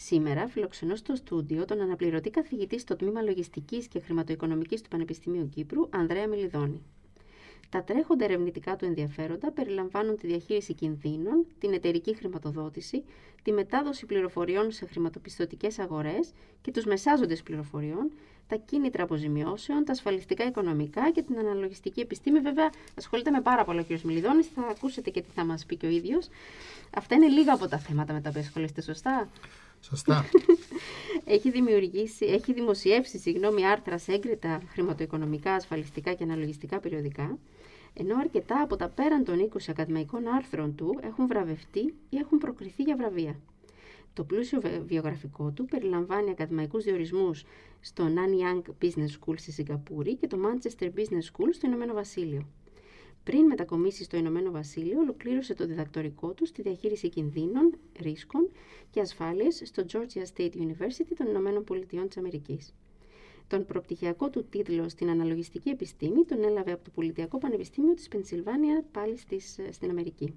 Σήμερα φιλοξενώ στο στούντιο τον αναπληρωτή καθηγητή στο τμήμα Λογιστικής και Χρηματοοικονομικής του Πανεπιστημίου Κύπρου, Ανδρέα Μιλιδόνη. Τα τρέχοντα ερευνητικά του ενδιαφέροντα περιλαμβάνουν τη διαχείριση κινδύνων, την εταιρική χρηματοδότηση, τη μετάδοση πληροφοριών σε χρηματοπιστωτικές αγορές και τους μεσάζοντες πληροφοριών, τα κίνητρα αποζημιώσεων, τα ασφαλιστικά οικονομικά και την αναλογιστική επιστήμη. Βέβαια, ασχολείται με πάρα πολλά ο κ. Μιλιδόνης, θα ακούσετε και τι θα μας πει και ο ίδιος. Αυτά είναι λίγα από τα θέματα με τα οποία ασχολείστε, σωστά; Σωστά. έχει, δημιουργήσει, έχει δημοσιεύσει συγγνώμη, άρθρα σε έγκριτα χρηματοοικονομικά, ασφαλιστικά και αναλογιστικά περιοδικά, ενώ αρκετά από τα πέραν των 20 ακαδημαϊκών άρθρων του έχουν βραβευτεί ή έχουν προκριθεί για βραβεία. Το πλούσιο βιογραφικό του περιλαμβάνει ακαδημαϊκούς διορισμούς στο Nanyang Business School στη Σιγκαπούρη και το Manchester Business School στο Ηνωμένο Βασίλειο. Πριν μετακομίσει στο Ηνωμένο Βασίλειο, ολοκλήρωσε το διδακτορικό του στη διαχείριση κινδύνων, ρίσκων και ασφάλειας στο Georgia State University των Ηνωμένων Πολιτειών της Αμερικής. Τον προπτυχιακό του τίτλο στην αναλογιστική επιστήμη τον έλαβε από το Πολιτιακό Πανεπιστήμιο της Πενσιλβάνια πάλι στις, στην Αμερική.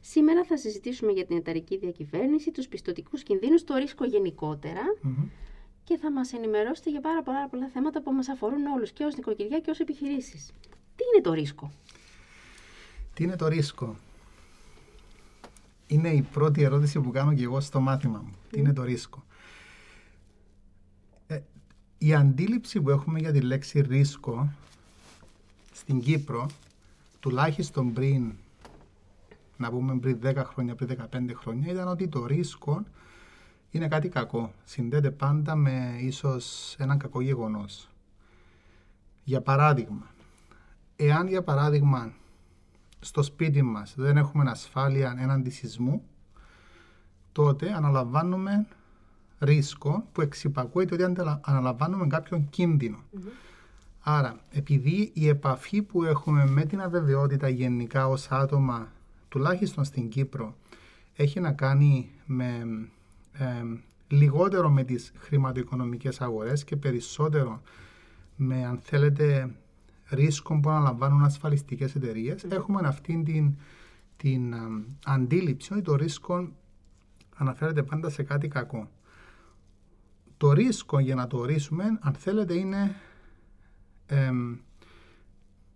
Σήμερα θα συζητήσουμε για την εταιρική διακυβέρνηση, τους πιστοτικούς κινδύνους, το ρίσκο και θα μας ενημερώσετε για πάρα πολλά, πολλά θέματα που μας αφορούν όλους και ως νοικοκυριά και ως επιχειρήσεις. Τι είναι το ρίσκο; Τι είναι το ρίσκο; Είναι η πρώτη ερώτηση που κάνω και εγώ στο μάθημα μου. Τι είναι το ρίσκο; Ε, η αντίληψη που έχουμε για τη λέξη ρίσκο στην Κύπρο, τουλάχιστον πριν, να πούμε πριν 10 χρόνια, πριν 15 χρόνια, ήταν ότι το ρίσκο είναι κάτι κακό. Συνδέεται πάντα με ίσως έναν κακό γεγονός. Για παράδειγμα, εάν για παράδειγμα στο σπίτι μας δεν έχουμε ασφάλεια έναντι σεισμού, τότε αναλαμβάνουμε ρίσκο που εξυπακούεται ότι αναλαμβάνουμε κάποιον Άρα, επειδή η επαφή που έχουμε με την αβεβαιότητα γενικά ως άτομα, τουλάχιστον στην Κύπρο, έχει να κάνει με λιγότερο με τις χρηματοοικονομικές αγορές και περισσότερο με, αν θέλετε, ρίσκων που αναλαμβάνουν ασφαλιστικές έχουμε αυτή την, την αντίληψη ότι το ρίσκο αναφέρεται πάντα σε κάτι κακό. Το ρίσκο για να το ορίσουμε, αν θέλετε, είναι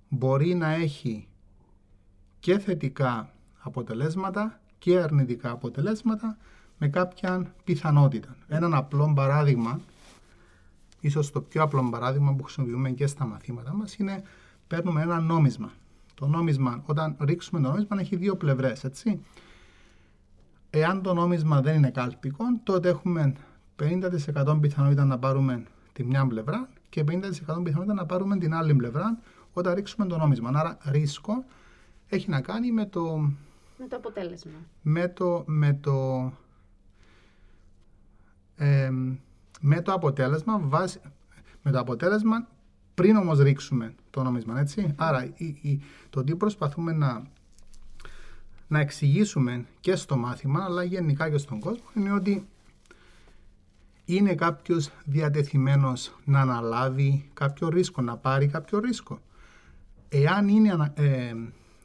μπορεί να έχει και θετικά αποτελέσματα και αρνητικά αποτελέσματα με κάποια πιθανότητα. Έναν απλό παράδειγμα ίσως το πιο απλό παράδειγμα που χρησιμοποιούμε και στα μαθήματα μας είναι παίρνουμε ένα νόμισμα. Το νόμισμα, όταν ρίξουμε το νόμισμα, έχει δύο πλευρές, έτσι. Εάν το νόμισμα δεν είναι κάλπικο, τότε έχουμε 50% πιθανότητα να πάρουμε τη μια πλευρά και 50% πιθανότητα να πάρουμε την άλλη πλευρά όταν ρίξουμε το νόμισμα. Άρα ρίσκο έχει να κάνει με το... Με το αποτέλεσμα. Με το... Με το ε, με το αποτέλεσμα, βάση, με το αποτέλεσμα πριν όμως ρίξουμε το νόμισμα, έτσι. Άρα η, το τι προσπαθούμε να, να εξηγήσουμε και στο μάθημα, αλλά γενικά και στον κόσμο, είναι ότι είναι κάποιος διατεθειμένος να αναλάβει κάποιο ρίσκο, να πάρει κάποιο ρίσκο. Εάν είναι ε,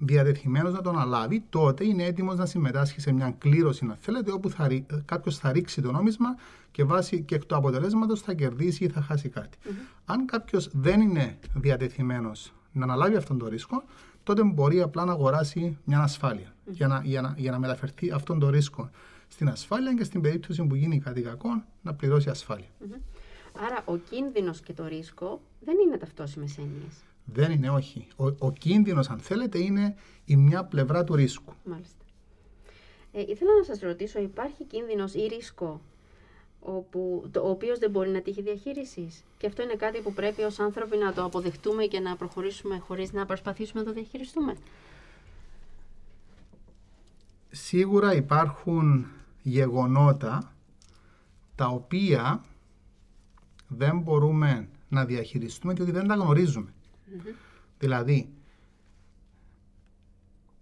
διατεθειμένος να τον αναλάβει, τότε είναι έτοιμος να συμμετάσχει σε μια κλήρωση, να θέλετε, όπου θα, κάποιος θα ρίξει το νόμισμα και βάσει και εκ του αποτελέσματος θα κερδίσει ή θα χάσει Αν κάποιος δεν είναι διατεθειμένος να αναλάβει αυτόν τον ρίσκο, τότε μπορεί απλά να αγοράσει μια ασφαλεια για, να, για, να, για να μεταφερθεί αυτόν τον ρίσκο στην ασφάλεια και στην περίπτωση που γίνει κάτι κακό να πληρώσει ασφάλεια. Άρα ο κίνδυνος και το ρίσκο δεν είναι ταυτόσιμες έννοιες. Δεν είναι, όχι. Ο, ο κίνδυνος, αν θέλετε, είναι η μια πλευρά του ρίσκου. Μάλιστα. Ε, ήθελα να σας ρωτήσω, υπάρχει κίνδυνος ή ρίσκο όπου, το, ο οποίος δεν μπορεί να τύχει διαχείρισης; Και αυτό είναι κάτι που πρέπει ως άνθρωποι να το αποδεχτούμε και να προχωρήσουμε χωρίς να προσπαθήσουμε να το διαχειριστούμε; Σίγουρα υπάρχουν γεγονότα τα οποία δεν μπορούμε να διαχειριστούμε διότι δεν τα γνωρίζουμε. Δηλαδή,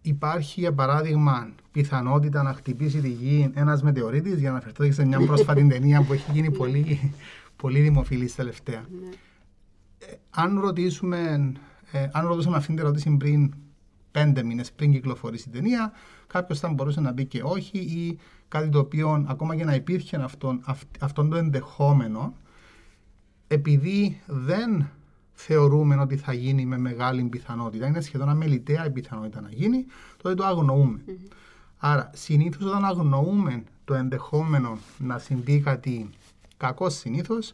υπάρχει για παράδειγμα πιθανότητα να χτυπήσει τη γη ένας μετεωρίτης, για να αναφερθώ σε μια πρόσφατη ταινία που έχει γίνει πολύ, πολύ δημοφιλής τελευταία. Ναι. Ε, αν ρωτήσουμε, ε, αν ρωτούσαμε αυτήν την ερώτηση πριν πέντε μήνες πριν κυκλοφορήσει η ταινία, κάποιος θα μπορούσε να πει και όχι ή κάτι το οποίο ακόμα και να υπήρχε αυτόν, αυτόν το ενδεχόμενο, επειδή δεν θεωρούμε ότι θα γίνει με μεγάλη πιθανότητα, είναι σχεδόν αμεληταία η πιθανότητα να γίνει, τότε το αγνοούμε. Άρα, συνήθως όταν αγνοούμε το ενδεχόμενο να συμβεί κάτι κακό συνήθως,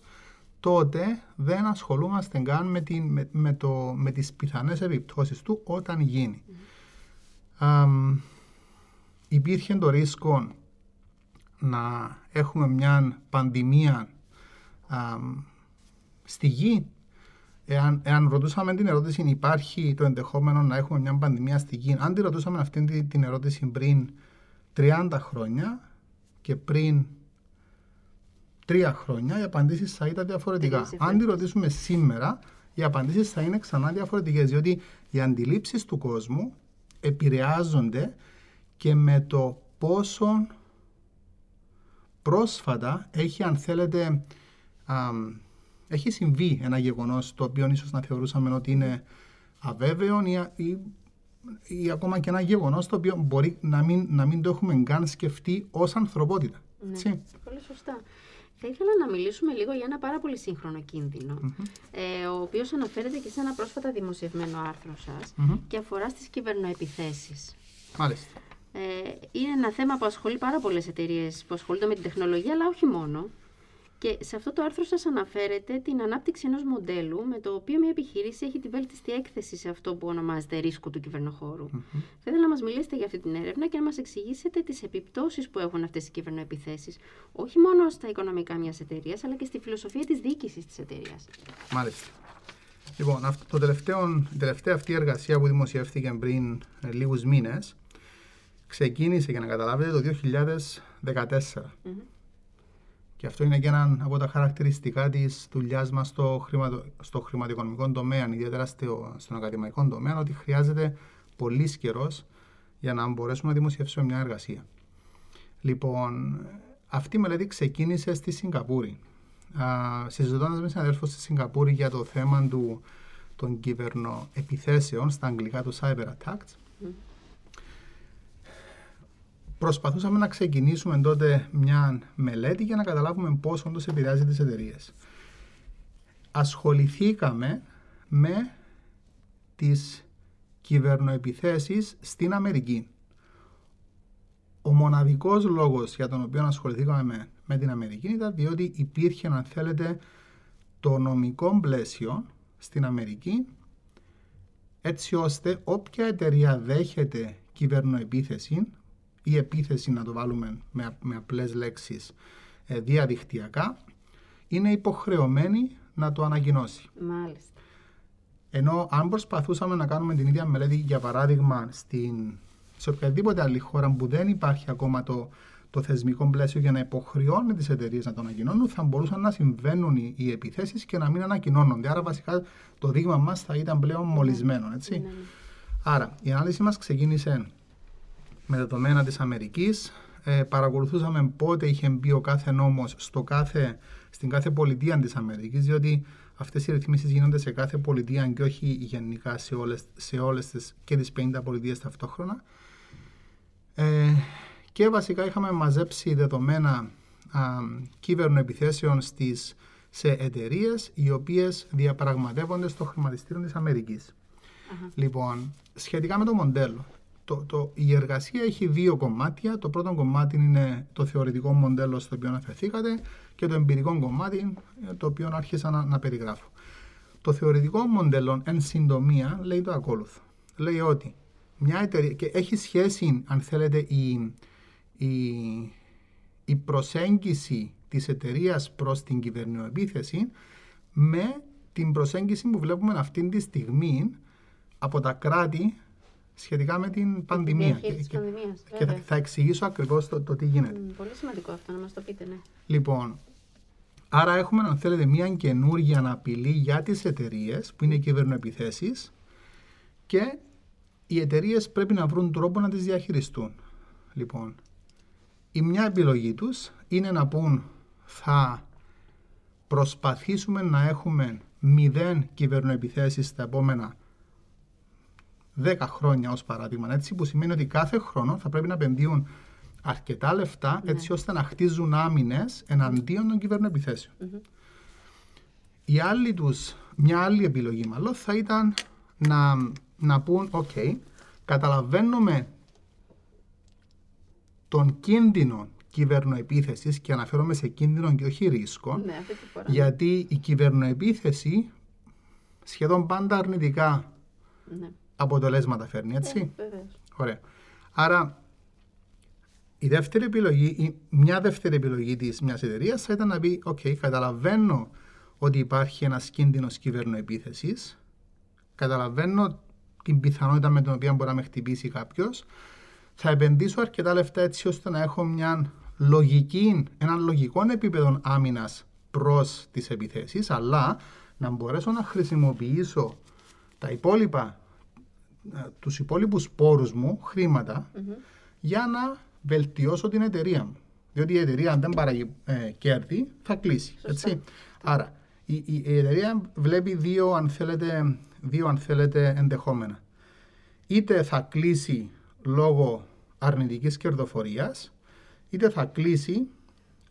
τότε δεν ασχολούμαστε καν με, την, με, με, το, με τις πιθανές επιπτώσεις του όταν γίνει. Mm. υπήρχε το ρίσκο να έχουμε μια πανδημία στη γη. Εάν, εάν ρωτούσαμε την ερώτηση, υπάρχει το ενδεχόμενο να έχουμε μια πανδημία στη γη. Αν τη ρωτούσαμε αυτή την, την ερώτηση πριν 30 χρόνια και πριν τρία χρόνια, οι απαντήσεις θα ήταν διαφορετικά. Αν τη ρωτήσουμε σήμερα, οι απαντήσεις θα είναι ξανά διαφορετικές. Διότι οι αντιλήψεις του κόσμου επηρεάζονται και με το πόσο πρόσφατα έχει, αν θέλετε, έχει συμβεί ένα γεγονός το οποίο ίσως να θεωρούσαμε ότι είναι αβέβαιο ή, ή, ακόμα και ένα γεγονός το οποίο μπορεί να μην, να μην το έχουμε καν σκεφτεί ως ανθρωπότητα. Ναι, πολύ σωστά. Θα ήθελα να μιλήσουμε λίγο για ένα πάρα πολύ σύγχρονο ε, ο οποίος αναφέρεται και σε ένα πρόσφατα δημοσιευμένο άρθρο σας και αφορά στις κυβερνοεπιθέσεις. Μάλιστα. Ε, είναι ένα θέμα που ασχολεί πάρα πολλές εταιρείες που ασχολούνται με την τεχνολογία, αλλά όχι μόνο. Και σε αυτό το άρθρο σας αναφέρεται την ανάπτυξη ενός μοντέλου με το οποίο μια επιχείρηση έχει τη βέλτιστη έκθεση σε αυτό που ονομάζεται ρίσκο του κυβερνοχώρου. Mm-hmm. Θα ήθελα να μας μιλήσετε για αυτή την έρευνα και να μας εξηγήσετε τις επιπτώσεις που έχουν αυτές οι κυβερνοεπιθέσεις, όχι μόνο στα οικονομικά μιας εταιρείας, αλλά και στη φιλοσοφία της διοίκησης της εταιρείας. Μάλιστα. Λοιπόν, αυτό, το τελευταίο, η τελευταία αυτή εργασία που δημοσιεύθηκε πριν ε, λίγους μήνες ξεκίνησε, για να καταλάβετε, το 2014. Mm-hmm. Και αυτό είναι και ένα από τα χαρακτηριστικά της δουλειάς μας στο, χρηματο, στο χρηματοοικονομικό τομέα, ιδιαίτερα στο, στον ακαδημαϊκό τομέα, ότι χρειάζεται πολύς καιρός για να μπορέσουμε να δημοσιεύσουμε μια εργασία. Λοιπόν, αυτή η μελέτη ξεκίνησε στη Σιγκαπούρη. Συζητώντας με συναδέλφους στη Σιγκαπούρη για το θέμα του, των κυβερνοεπιθέσεων, στα αγγλικά του cyber attacks, προσπαθούσαμε να ξεκινήσουμε τότε μια μελέτη για να καταλάβουμε πώς όντως επηρεάζει τις εταιρείες. Ασχοληθήκαμε με τις κυβερνοεπιθέσεις στην Αμερική. Ο μοναδικός λόγος για τον οποίο ασχοληθήκαμε με, με την Αμερική ήταν διότι υπήρχε, αν θέλετε, το νομικό πλαίσιο στην Αμερική έτσι ώστε όποια εταιρεία δέχεται κυβερνοεπίθεση ή επίθεση να το βάλουμε με, με απλές λέξεις ε, διαδικτυακά είναι υποχρεωμένη να το ανακοινώσει. Μάλιστα. Ενώ αν προσπαθούσαμε να κάνουμε την ίδια μελέτη για παράδειγμα στην, σε οποιαδήποτε άλλη χώρα που δεν υπάρχει ακόμα το, το θεσμικό πλαίσιο για να υποχρεώνει τις εταιρείες να το ανακοινώνουν, θα μπορούσαν να συμβαίνουν οι, οι επιθέσεις και να μην ανακοινώνονται. Άρα, βασικά το δείγμα μας θα ήταν πλέον μολυσμένο. Έτσι. Ναι, ναι. Άρα, η ανάλυση μας ξεκίνησε με δεδομένα της Αμερικής. Ε, παρακολουθούσαμε πότε είχε μπει ο κάθε νόμος στο κάθε, στην κάθε πολιτεία της Αμερικής, διότι αυτές οι ρυθμίσεις γίνονται σε κάθε πολιτεία και όχι γενικά σε όλες, σε όλες τις, και τις 50 πολιτείες ταυτόχρονα. Ε, και βασικά είχαμε μαζέψει δεδομένα α, κύβερνων επιθέσεων στις, σε εταιρείες οι οποίες διαπραγματεύονται στο χρηματιστήριο της αμερικης Λοιπόν, σχετικά με το μοντέλο, το, το, η εργασία έχει δύο κομμάτια. Το πρώτο κομμάτι είναι το θεωρητικό μοντέλο στο οποίο αναφερθήκατε και το εμπειρικό κομμάτι ε, το οποίο άρχισα να, να περιγράφω. Το θεωρητικό μοντέλο εν συντομία λέει το ακόλουθο. Λέει ότι μια εταιρεία και έχει σχέση αν θέλετε η, η, η προσέγγιση της εταιρείας προς την κυβερνοεπίθεση με την προσέγγιση που βλέπουμε αυτή τη στιγμή από τα κράτη σχετικά με την πανδημία. Και, και, και θα, θα, εξηγήσω ακριβώς το, το, τι γίνεται. πολύ σημαντικό αυτό να μας το πείτε, ναι. Λοιπόν, Άρα έχουμε, αν θέλετε, μια καινούργια απειλή για τις εταιρείες που είναι κυβερνοεπιθέσεις και οι εταιρείες πρέπει να βρουν τρόπο να τις διαχειριστούν. Λοιπόν, η μια επιλογή τους είναι να πούν θα προσπαθήσουμε να έχουμε μηδέν κυβερνοεπιθέσεις στα επόμενα 10 χρόνια ως παράδειγμα, έτσι που σημαίνει ότι κάθε χρόνο θα πρέπει να επενδύουν αρκετά λεφτά ναι. έτσι ώστε να χτίζουν άμυνες εναντίον των κυβερνοεπιθέσεων. Η άλλη τους, μια άλλη επιλογή μάλλον θα ήταν να, να πούν «ΟΚ, καταλαβαίνουμε τον κίνδυνο κυβερνοεπίθεσης και αναφέρομαι σε κίνδυνο και όχι ρίσκο. Ναι, γιατί η κυβερνοεπίθεση σχεδόν πάντα αρνητικά ναι. Αποτελέσματα φέρνει, έτσι; Ε, Ωραία. Άρα η δεύτερη επιλογή, μια δεύτερη επιλογή της μιας εταιρείας θα ήταν να πει: OK, καταλαβαίνω ότι υπάρχει ένας κίνδυνος κυβερνοεπίθεσης. Καταλαβαίνω την πιθανότητα με την οποία μπορεί να με χτυπήσει κάποιος. Θα επενδύσω αρκετά λεφτά έτσι ώστε να έχω μια λογική, έναν λογικό επίπεδο άμυνας προς τις επιθέσεις, αλλά να μπορέσω να χρησιμοποιήσω τα υπόλοιπα, ε, τους υπόλοιπους πόρους μου, χρηματα για να βελτιώσω την εταιρεία μου. Διότι η εταιρεία αν δεν παράγει ε, κέρδη θα κλείσει. Έτσι. Άρα η, η, η, εταιρεία βλέπει δύο αν, θέλετε, δύο αν θέλετε ενδεχόμενα. Είτε θα κλείσει λόγω αρνητικής κερδοφορίας είτε θα κλείσει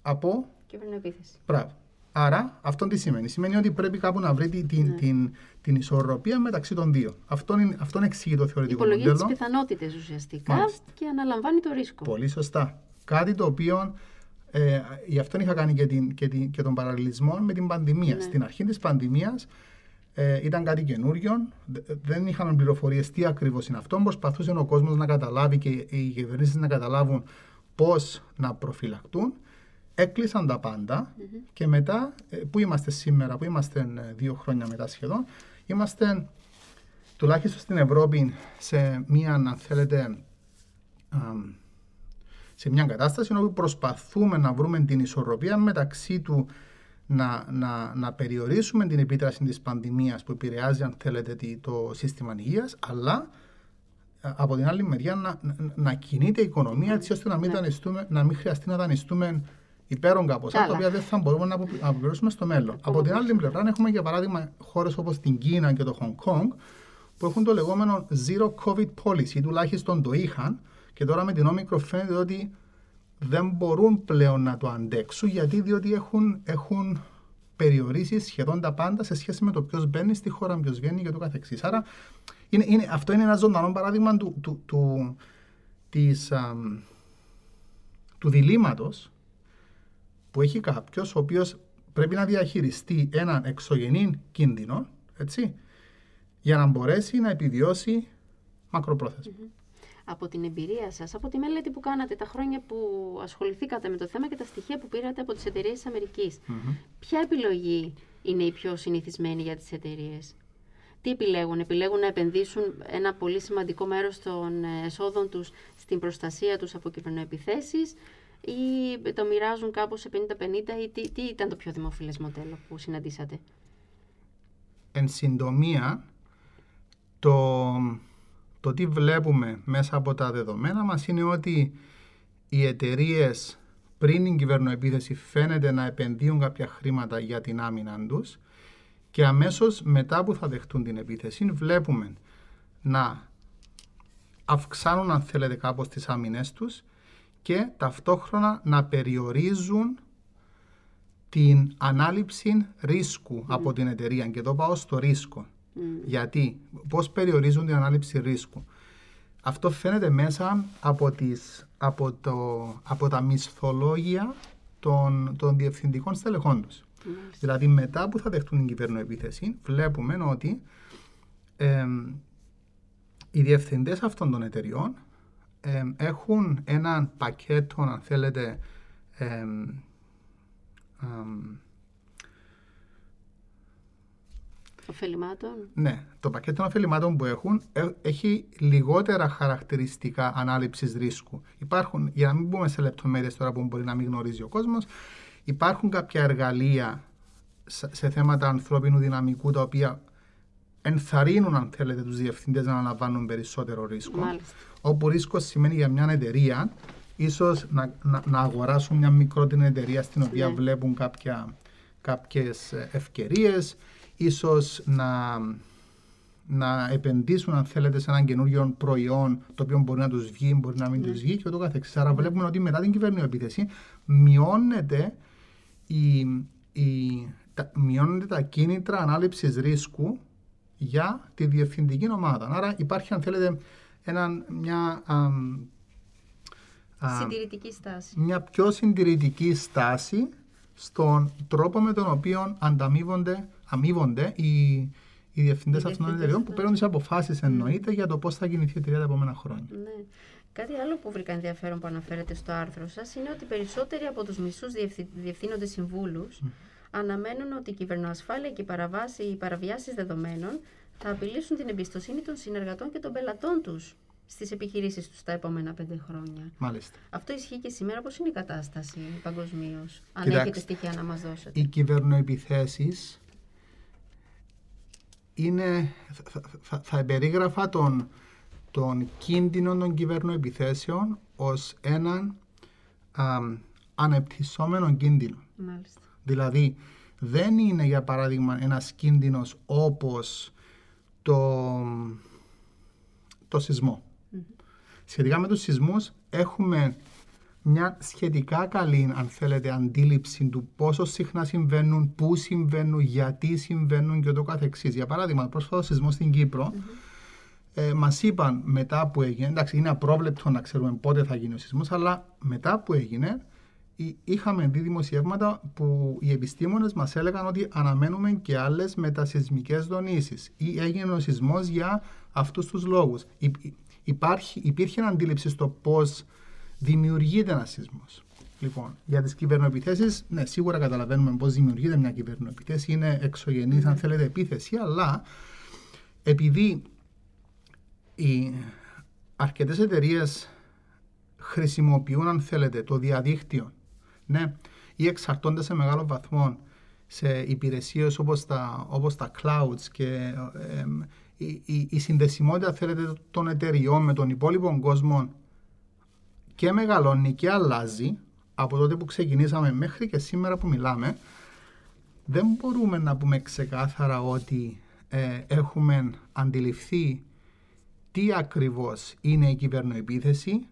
από. Κυβερνοεπίθεση. Μπράβο. Άρα, αυτό τι σημαίνει. Σημαίνει ότι πρέπει κάπου να βρει την, την, ναι. την, την ισορροπία μεταξύ των δύο. Αυτό, είναι, αυτό εξηγεί το θεωρητικό Υπολογίζει μοντέλο. Υπολογίζει τι πιθανότητες ουσιαστικά Μάλιστα. και αναλαμβάνει το ρίσκο. Πολύ σωστά. Κάτι το οποίο. Ε, γι' αυτό είχα κάνει και, την, και, την, και τον παραλληλισμό με την πανδημία. Ναι. Στην αρχή της πανδημίας ε, ήταν κάτι καινούριο. Δεν είχαμε πληροφορίες τι ακριβώς είναι αυτό. Προσπαθούσε ο κόσμος να καταλάβει και οι κυβερνήσει να καταλάβουν πώς να προφυλακτούν. Έκλεισαν τα παντα και μετά, ε, που είμαστε σήμερα, που είμαστε ε, δύο χρόνια μετά σχεδόν, είμαστε τουλάχιστον στην Ευρώπη σε μια, αν θέλετε, σε μια κατάσταση όπου προσπαθούμε να βρούμε την ισορροπία μεταξύ του να, να, να περιορίσουμε την επίτραση της πανδημίας που επηρεάζει αν θέλετε το σύστημα υγείας αλλά από την άλλη μεριά να, να, να κινείται η οικονομία έτσι ώστε να μην, ναι. να μην χρειαστεί να δανειστούμε υπέρογκα ποσά, τα οποία δεν θα μπορούμε να αποπληρώσουμε στο μέλλον. Από την άλλη πλευρά, έχουμε για παράδειγμα χώρες όπως την Κίνα και το Hong Kong, που έχουν το λεγόμενο Zero COVID Policy, τουλάχιστον το είχαν, και τώρα με την όμικρο φαίνεται ότι δεν μπορούν πλέον να το αντέξουν, γιατί διότι έχουν, έχουν περιορίσει σχεδόν τα πάντα σε σχέση με το ποιος μπαίνει στη χώρα, ποιος βγαίνει και το καθεξής. Άρα είναι, είναι, αυτό είναι ένα ζωντανό παράδειγμα του, του, του, της, α, του διλήμματος που έχει κάποιος ο οποίος πρέπει να διαχειριστεί έναν εξωγενή κίνδυνο, έτσι, για να μπορέσει να επιβιώσει μακροπρόθεσμα. Από την εμπειρία σας, από τη μελέτη που κάνατε, τα χρόνια που ασχοληθήκατε με το θέμα και τα στοιχεία που πήρατε από τις εταιρείες της Αμερικής, ποια επιλογή είναι η πιο συνηθισμένη για τις εταιρείες; τι επιλέγουν; Επιλέγουν να επενδύσουν ένα πολύ σημαντικό μέρος των ε, εσόδων τους στην προστασία τους από κυβερνοεπιθέσεις ή το μοιράζουν κάπως σε 50-50 ή τι, τι ήταν το πιο δημοφιλές μοντέλο που συναντήσατε; Εν συντομία, το, το τι βλέπουμε μέσα από τα δεδομένα μας είναι ότι οι εταιρείες πριν την κυβερνοεπίθεση φαίνεται να επενδύουν κάποια χρήματα για την άμυνα τους και αμέσως μετά που θα δεχτούν την επίθεση βλέπουμε να αυξάνουν αν θέλετε κάπως τις άμυνες τους και ταυτόχρονα να περιορίζουν την ανάληψη ρίσκου από την εταιρεία. Και εδώ πάω στο ρίσκο. Γιατί, πώς περιορίζουν την ανάληψη ρίσκου; Αυτό φαίνεται μέσα από, τις, από, το, από τα μισθολόγια των, των διευθυντικών στελεχών τους. Δηλαδή μετά που θα δεχτούν την κυβερνοεπίθεση βλέπουμε ότι οι διευθυντές αυτών των εταιριών έχουν ένα πακέτο, αν θέλετε, Οφελημάτων. Ναι, το πακέτο των ωφελημάτων που έχουν ε, έχει λιγότερα χαρακτηριστικά ανάληψης ρίσκου. Υπάρχουν, για να μην μπούμε σε λεπτομέρειες τώρα που μπορεί να μην γνωρίζει ο κόσμος, υπάρχουν κάποια εργαλεία σε θέματα ανθρώπινου δυναμικού τα οποία ενθαρρύνουν, αν θέλετε, τους διευθυντές να αναλαμβάνουν περισσότερο ρίσκο. Μάλιστα. Όπου ρίσκο σημαίνει για μια εταιρεία ίσως να, να, να, αγοράσουν μια μικρότερη εταιρεία στην οποία Ναι. βλέπουν κάποια, κάποιες ευκαιρίες, ίσως να, να επενδύσουν αν θέλετε σε έναν καινούριο προϊόν το οποίο μπορεί να τους βγει, μπορεί να μην Ναι. τους βγει και ούτω καθεξής. Άρα βλέπουμε ότι μετά την κυβερνητική επίθεση μειώνεται, η, η, τα, μειώνεται τα κίνητρα ανάληψης ρίσκου για τη διευθυντική ομάδα. Άρα υπάρχει αν θέλετε έναν, μια, αμ, α, Συντηρητική στάση. μια πιο συντηρητική στάση στον τρόπο με τον οποίο ανταμείβονται αμείβονται οι, οι διευθυντές Οι αυτών των διευθυντές εταιρεών που αυτών. παίρνουν τις αποφάσεις εννοείται για το πώς θα κινηθεί η εταιρεία τα επόμενα χρόνια. Ναι. Κάτι άλλο που βρήκα ενδιαφέρον που αναφέρετε στο άρθρο σας είναι ότι περισσότεροι από τους μισούς διευθυ... διευθύνοντες συμβούλους αναμένουν ότι η κυβερνοασφάλεια και η, παραβάση, οι παραβιάσεις δεδομένων θα απειλήσουν την εμπιστοσύνη των συνεργατών και των πελατών τους στις επιχειρήσεις τους τα επόμενα πέντε χρόνια. Μάλιστα. Αυτό ισχύει και σήμερα. Πώς είναι η κατάσταση παγκοσμίως, αν Κοιτάξτε, έχετε στοιχεία να μας δώσετε. Οι κυβερνοεπιθέσεις είναι, θα, θα, θα επερίγραφα τον, τον κίνδυνο των κυβερνοεπιθέσεων ως έναν αμ, ανεπτυσσόμενο κίνδυνο. Μάλιστα. Δηλαδή, δεν είναι για παράδειγμα ένας κίνδυνος όπως το, το σεισμό. Σχετικά με τους σεισμούς έχουμε μια σχετικά καλή, αν θέλετε, αντίληψη του πόσο συχνά συμβαίνουν, πού συμβαίνουν, γιατί συμβαίνουν και ούτω καθεξής. Για παράδειγμα, πρόσφατο σεισμός στην κυπρο ε, μας είπαν μετά που έγινε, εντάξει είναι απρόβλεπτο να ξέρουμε πότε θα γίνει ο σεισμός, αλλά μετά που έγινε εί- είχαμε δει δημοσιεύματα που οι επιστήμονες μας έλεγαν ότι αναμένουμε και άλλες μετασυσμικές δονήσεις ή έγινε ο σεισμός για αυτούς τους λόγους. Υ- Υπάρχει, υπήρχε αντίληψη στο πώς δημιουργείται ένας σεισμός. Λοιπόν, για τις κυβερνοεπιθέσεις, ναι, σίγουρα καταλαβαίνουμε πώς δημιουργείται μια κυβερνοεπιθέση. Είναι εξωγενής, αν θέλετε, επίθεση, αλλά επειδή οι αρκετές εταιρείες χρησιμοποιούν, αν θέλετε, το διαδίκτυο, ναι, ή εξαρτώνται σε μεγάλο βαθμό σε υπηρεσίες όπως τα, όπως τα clouds και ε, εμ, η, η, η συνδεσιμότητα, θέλετε, των εταιριών με τον υπόλοιπο κόσμο και μεγαλώνει και αλλάζει από τότε που ξεκινήσαμε μέχρι και σήμερα που μιλάμε, δεν μπορούμε να πούμε ξεκάθαρα ότι ε, έχουμε αντιληφθεί τι ακριβώς είναι η κυβερνοεπίθεση,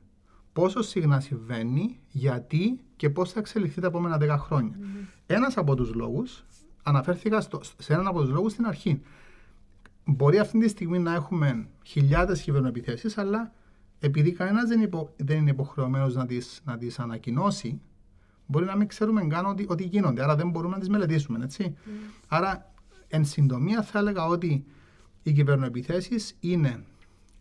πόσο συχνά συμβαίνει, γιατί και πώς θα εξελιχθεί τα επόμενα 10 χρόνια. Ένας από τους λόγους, αναφέρθηκα στο, σε έναν από τους λόγους στην αρχή. Μπορεί αυτή τη στιγμή να έχουμε χιλιάδες κυβερνοεπιθέσεις, αλλά επειδή κανένας δεν, υπο, δεν είναι υποχρεωμένος να τις, να τις ανακοινώσει, μπορεί να μην ξέρουμε καν ότι, ότι γίνονται, άρα δεν μπορούμε να τις μελετήσουμε, έτσι. Άρα, εν συντομία θα έλεγα ότι οι κυβερνοεπιθέσεις είναι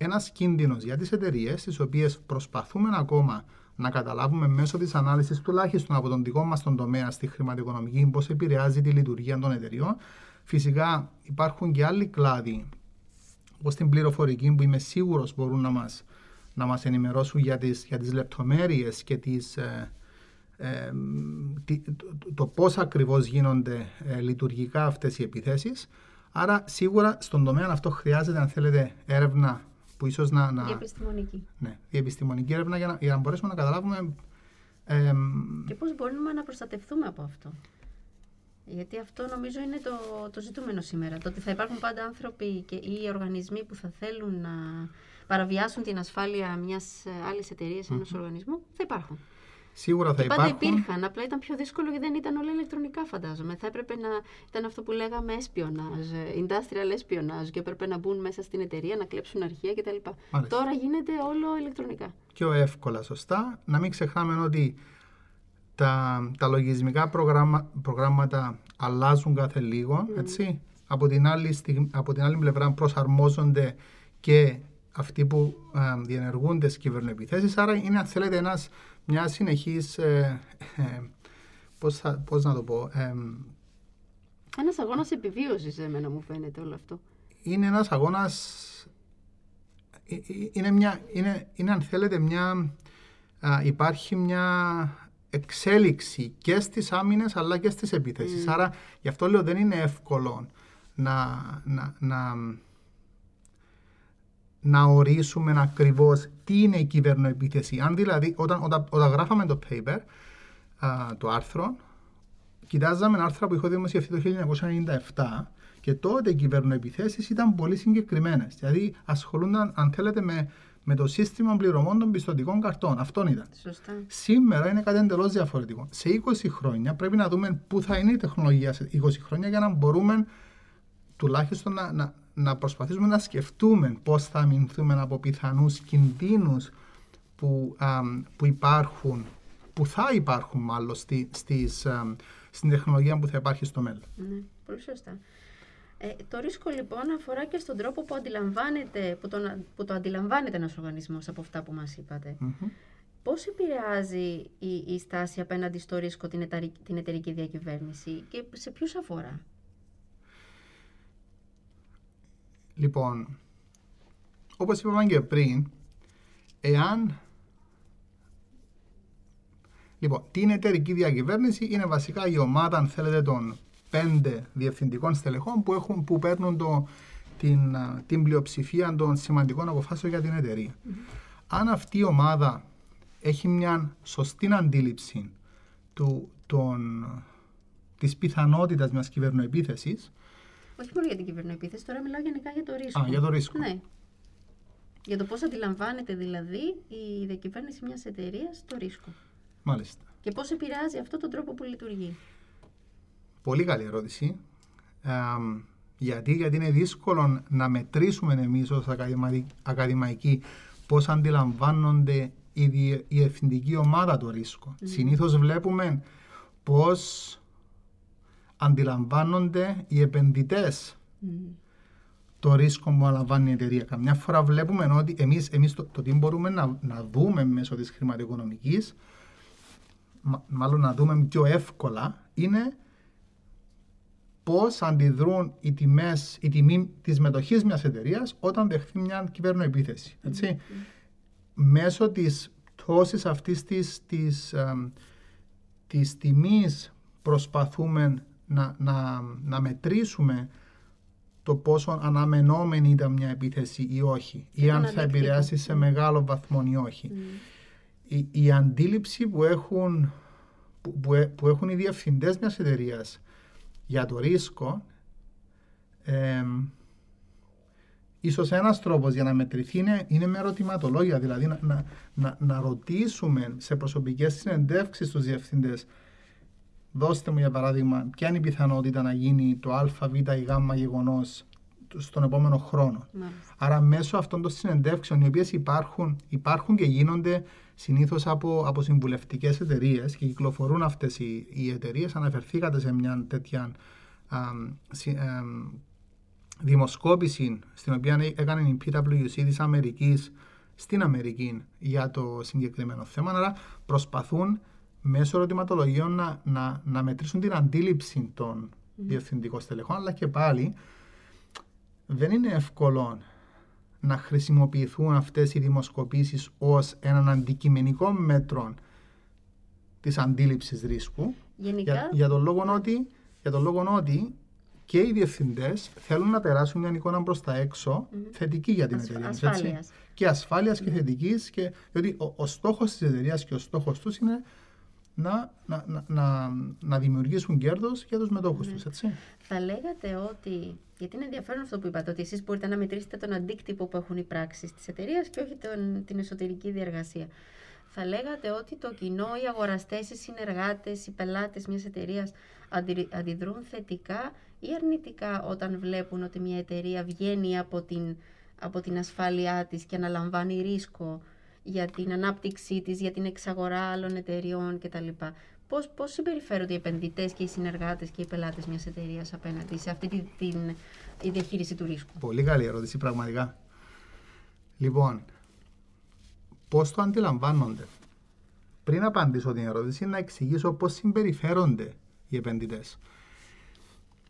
ένας κίνδυνος για τις εταιρείες, τις οποίες προσπαθούμε ακόμα να καταλάβουμε μέσω της ανάλυσης τουλάχιστον από τον δικό μας τον τομέα στη χρηματοοικονομική πώς επηρεάζει τη λειτουργία των εταιρείων. Φυσικά υπάρχουν και άλλοι κλάδοι όπως την πληροφορική που είμαι σίγουρος μπορούν να μας, να μας ενημερώσουν για τις, για τις λεπτομέρειες και τις, ε, ε, τι- το, το πώς ακριβώς γίνονται ε, λειτουργικά αυτές οι επιθέσεις. Άρα σίγουρα στον τομέα αυτό χρειάζεται αν θέλετε έρευνα που ίσως να... να Η επιστημονική. ναι, η επιστημονική έρευνα για να, για να μπορέσουμε να καταλάβουμε ε, Και πώς μπορούμε να προστατευτούμε από αυτό. Γιατί αυτό νομίζω είναι το, το ζητούμενο σήμερα. Το ότι θα υπάρχουν πάντα άνθρωποι και, ή οργανισμοί που θα θέλουν να παραβιάσουν την ασφάλεια μιας ε, άλλης εταιρείας, ενός οργανισμού, θα υπάρχουν. Σίγουρα θα Και πάντα υπάρχουν... υπήρχαν, απλά ήταν πιο δύσκολο γιατί δεν ήταν όλα ηλεκτρονικά φαντάζομαι. Θα έπρεπε να ήταν αυτό που λέγαμε espionage, ε, industrial espionage και έπρεπε να μπουν μέσα στην εταιρεία, να κλέψουν αρχεία κτλ. Μάλιστα. Τώρα γίνεται όλο ηλεκτρονικά. πιο εύκολα, σωστά. Να μην ξεχνάμε ότι τα, τα λογισμικά προγράμμα, προγράμματα αλλάζουν κάθε λίγο, έτσι. Από την, άλλη στιγμ- από την άλλη πλευρά προσαρμόζονται και αυτοί που ε, διενεργούν τις κυβερνοεπιθέσεις, άρα είναι, αν θέλετε, ένας, μια συνεχής, ε, ε, πώς, θα- πώς να το πω, ε, Ένας αγώνας επιβίωσης εμένα μου φαίνεται όλο αυτό. είναι ένας αγώνας, ε, ε, είναι, μια, είναι, είναι αν θέλετε μια, α, υπάρχει μια εξέλιξη και στις άμυνες αλλά και στις επιθέσεις. Άρα γι' αυτό λέω δεν είναι εύκολο να, να, να, να ορίσουμε ακριβώς τι είναι η κυβερνοεπίθεση. Αν δηλαδή όταν, όταν, όταν γράφαμε το paper, α, το άρθρο, κοιτάζαμε άρθρα που είχα δημοσιευτεί το 1997 και τότε οι κυβερνοεπιθέσεις ήταν πολύ συγκεκριμένες. Δηλαδή ασχολούνταν, αν θέλετε, με με το σύστημα πληρωμών των πιστοτικών καρτών. Αυτό ήταν. Σωστά. Σήμερα είναι κάτι εντελώς διαφορετικό. Σε 20 χρόνια πρέπει να δούμε πού θα είναι η τεχνολογία σε 20 χρόνια για να μπορούμε τουλάχιστον να, να, να προσπαθήσουμε να σκεφτούμε πώς θα αμυνθούμε από πιθανούς κινδύνους που, που υπάρχουν, που θα υπάρχουν μάλλον στη, στις, στην τεχνολογία που θα υπάρχει στο μέλλον. Ναι, πολύ σωστά. Ε, το ρίσκο λοιπόν αφορά και στον τρόπο που, αντιλαμβάνεται, που, τον, που το αντιλαμβάνεται ένας οργανισμός από αυτά που μας είπατε. Mm-hmm. Πώς επηρεάζει η, η στάση απέναντι στο ρίσκο την, την εταιρική διακυβέρνηση και σε ποιους αφορά; Λοιπόν, όπως είπαμε και πριν, εάν... Λοιπόν, την εταιρική διακυβέρνηση είναι βασικά η ομάδα, αν θέλετε, των πέντε διευθυντικών στελεχών που, έχουν, που παίρνουν το, την, την πλειοψηφία των σημαντικών αποφάσεων για την εταιρεία. Αν αυτή η ομάδα έχει μια σωστή αντίληψη του, των, της πιθανότητας μιας κυβερνοεπίθεσης όχι μόνο για την κυβερνοεπίθεση, τώρα μιλάω γενικά για το ρίσκο. Α, για το ρίσκο. Ναι. Για το πώς αντιλαμβάνεται δηλαδή η διακυβέρνηση μιας εταιρείας το ρίσκο. Μάλιστα. Και πώς επηρεάζει αυτό τον τρόπο που λειτουργεί. Πολύ καλή ερώτηση. γιατί, γιατί είναι δύσκολο να μετρήσουμε εμείς ως ακαδημαϊκοί πώς αντιλαμβάνονται η, η ευθυντική ομάδα το ρίσκο. Mm. Συνήθως βλέπουμε πώς αντιλαμβάνονται οι επενδυτές το ρίσκο που αναλαμβάνει η εταιρεία. Καμιά φορά βλέπουμε ότι εμείς, εμείς το, το τι μπορούμε να, να δούμε μέσω της χρηματοοικονομικής, μάλλον να δούμε πιο εύκολα, είναι πώς αντιδρούν οι τιμές, η τιμή της μετοχής μιας εταιρείας όταν δεχθεί μια κυβέρνο επίθεση. Έτσι. Μέσω της πτώσης αυτής της, της, της τιμής προσπαθούμε να, να, να μετρήσουμε το πόσο αναμενόμενη ήταν μια επίθεση ή όχι ή αν θα επηρεάσει σε μεγάλο βαθμό ή όχι. Η, η αντίληψη που έχουν, που, που, έχουν οι διευθυντές μιας εταιρείας για το ρίσκο, ε, ίσως ένας τρόπος για να μετρηθεί είναι, είναι με ερωτηματολόγια, δηλαδή να, να, να, να ρωτήσουμε σε προσωπικές συνεντεύξεις στους διευθυντές δώστε μου για παράδειγμα ποια είναι η πιθανότητα να γίνει το α, β ή γ γεγονός στον επόμενο χρόνο. Άρα μέσω αυτών των συνεντεύξεων οι οποίες υπάρχουν, υπάρχουν και γίνονται συνήθως από, από συμβουλευτικές εταιρείες και κυκλοφορούν αυτές οι, οι εταιρείες. Αναφερθήκατε σε μια τέτοια α, δημοσκόπηση στην οποία έκανε η PwC της Αμερικής στην Αμερική για το συγκεκριμένο θέμα. Άρα προσπαθούν μέσω ερωτηματολογίων να, να, να μετρήσουν την αντίληψη των mm. διευθυντικών στελεχών, αλλά και πάλι δεν είναι εύκολο να χρησιμοποιηθούν αυτές οι δημοσκοπήσεις ως έναν αντικειμενικό μέτρο της αντίληψης ρίσκου για, για, τον λόγο ότι, για τον λόγο ότι και οι διευθυντές θέλουν να περάσουν μια εικόνα προς τα έξω mm-hmm. θετική για την Ασ, εταιρεία. Ασφάλειας. Και ασφάλειας mm-hmm. και θετικής. Και, διότι ο, ο στόχος της εταιρείας και ο στόχος τους είναι να, να, να, να, να δημιουργήσουν κέρδος για τους μετόχους mm-hmm. τους. Θα λέγατε ότι γιατί είναι ενδιαφέρον αυτό που είπατε, ότι εσείς μπορείτε να μετρήσετε τον αντίκτυπο που έχουν οι πράξεις της εταιρείας και όχι τον, την εσωτερική διεργασία. Θα λέγατε ότι το κοινό, οι αγοραστές, οι συνεργάτες, οι πελάτες μιας εταιρείας αντιδρούν θετικά ή αρνητικά όταν βλέπουν ότι μια εταιρεία βγαίνει από την, από την ασφάλειά της και αναλαμβάνει ρίσκο για την ανάπτυξή της, για την εξαγορά άλλων εταιριών κτλ. Πώς, πώς συμπεριφέρονται οι επενδυτές και οι συνεργάτες και οι πελάτες μιας εταιρείας απέναντι σε αυτή την, την η διαχείριση του ρίσκου; Πολύ καλή ερώτηση πραγματικά. Λοιπόν, πώς το αντιλαμβάνονται; Πριν απαντήσω την ερώτηση, να εξηγήσω πώς συμπεριφέρονται οι επενδυτές.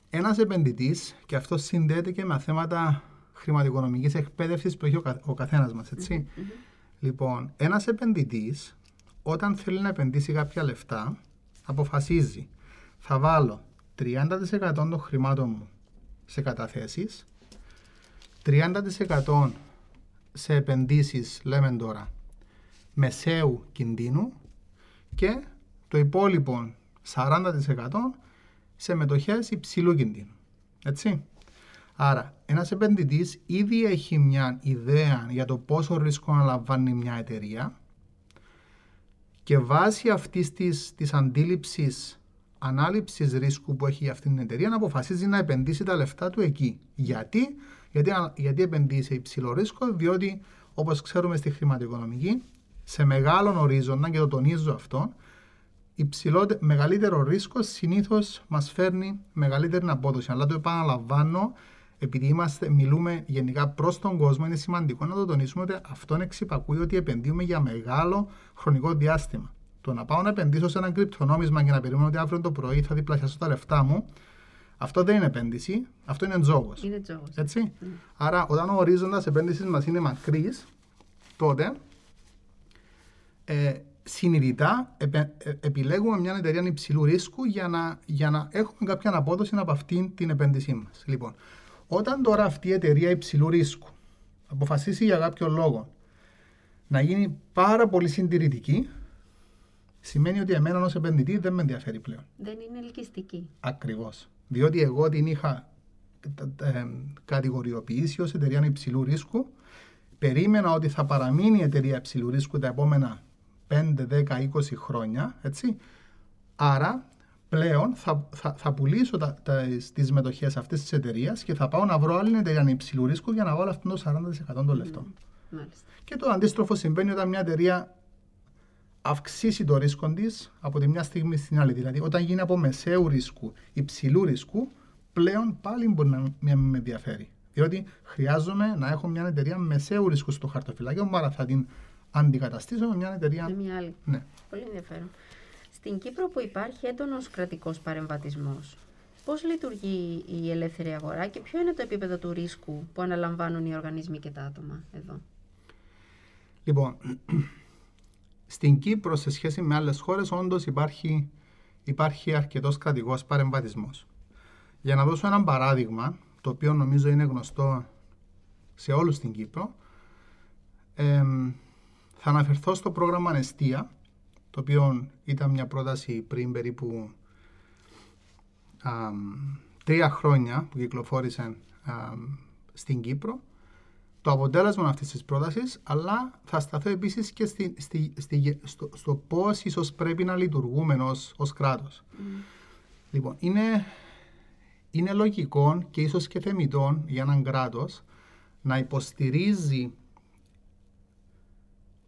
Ένας επενδυτής, και αυτό συνδέεται και με θέματα χρηματοοικονομικής εκπαίδευσης που έχει ο, καθένας μας, ετσι Λοιπόν, ένας επενδυτής όταν θέλει να επενδύσει κάποια λεφτά, αποφασίζει θα βάλω 30% των χρημάτων μου σε καταθέσεις, 30% σε επενδύσεις, λέμε τώρα, μεσαίου κινδύνου και το υπόλοιπο 40% σε μετοχές υψηλού κινδύνου. Έτσι. Άρα, ένας επενδυτής ήδη έχει μια ιδέα για το πόσο ρίσκο αναλαμβάνει μια εταιρεία και βάσει αυτής της, της αντίληψης ανάληψης ρίσκου που έχει για αυτήν την εταιρεία να αποφασίζει να επενδύσει τα λεφτά του εκεί. Γιατί, γιατί, γιατί επενδύει σε υψηλό ρίσκο, διότι όπως ξέρουμε στη χρηματοοικονομική, σε μεγάλον ορίζοντα, και το τονίζω αυτό, μεγαλύτερο ρίσκο συνήθως μας φέρνει μεγαλύτερη απόδοση. Αλλά το επαναλαμβάνω, επειδή είμαστε, μιλούμε γενικά προς τον κόσμο, είναι σημαντικό να το τονίσουμε ότι αυτόν εξυπακούει ότι επενδύουμε για μεγάλο χρονικό διάστημα. Το να πάω να επενδύσω σε ένα κρυπτονόμισμα και να περιμένω ότι αύριο το πρωί θα διπλασιάσω τα λεφτά μου, αυτό δεν είναι επένδυση, αυτό είναι τζόγος. Είναι τζόγος. Έτσι. Mm. Άρα, όταν ο ορίζοντας επένδυσης μας είναι μακρύς, τότε ε, συνειδητά επε, ε, επιλέγουμε μια εταιρεία υψηλού ρίσκου για να, για να έχουμε κάποια απόδοση από αυτήν την επένδυσή μας. Λοιπόν, όταν τώρα αυτή η εταιρεία υψηλού ρίσκου αποφασίσει για κάποιο λόγο να γίνει πάρα πολύ συντηρητική, σημαίνει ότι εμένα ως επενδυτή δεν με ενδιαφέρει πλέον. Δεν είναι ελκυστική. Ακριβώς. Διότι εγώ την είχα ε, κατηγοριοποιήσει ως εταιρεία υψηλού ρίσκου. Περίμενα ότι θα παραμείνει η εταιρεία υψηλού ρίσκου τα επόμενα 5, 10, 20 χρόνια. Έτσι. Άρα πλέον θα, θα, θα πουλήσω τα, τα, τις μετοχές αυτής της εταιρείας και θα πάω να βρω άλλη εταιρεία υψηλού ρίσκου για να βάλω αυτό το 40% των λεφτών. Mm, και το αντίστροφο συμβαίνει όταν μια εταιρεία αυξήσει το ρίσκο της από τη μια στιγμή στην άλλη. Δηλαδή, όταν γίνει από μεσαίου ρίσκου, υψηλού ρίσκου, πλέον πάλι μπορεί να μην με ενδιαφέρει. Διότι χρειάζομαι να έχω μια εταιρεία μεσαίου ρίσκου στο χαρτοφυλάκιο, άρα θα την αντικαταστήσω με μια εταιρεία. Με μια άλλη. Ναι. Πολύ ενδιαφέρον. Στην Κύπρο που υπάρχει έντονος κρατικός παρεμβατισμός, πώς λειτουργεί η ελεύθερη αγορά και ποιο είναι το επίπεδο του ρίσκου που αναλαμβάνουν οι οργανισμοί και τα άτομα εδώ; Λοιπόν, στην Κύπρο σε σχέση με άλλες χώρες όντως υπάρχει, υπάρχει αρκετός κρατικός παρεμβατισμός. Για να δώσω ένα παράδειγμα, το οποίο νομίζω είναι γνωστό σε όλους στην Κύπρο, θα αναφερθώ στο πρόγραμμα Ανεστία, το οποίο ήταν μια πρόταση πριν περίπου τρία χρόνια που κυκλοφόρησε στην Κύπρο το αποτέλεσμα αυτής της πρότασης, αλλά θα σταθώ επίσης και στη, στη, στη, στο, στο πώς ίσως πρέπει να λειτουργούμε ως κράτος. Mm. Λοιπόν, είναι, είναι λογικό και ίσως και θεμητό για έναν κράτος να υποστηρίζει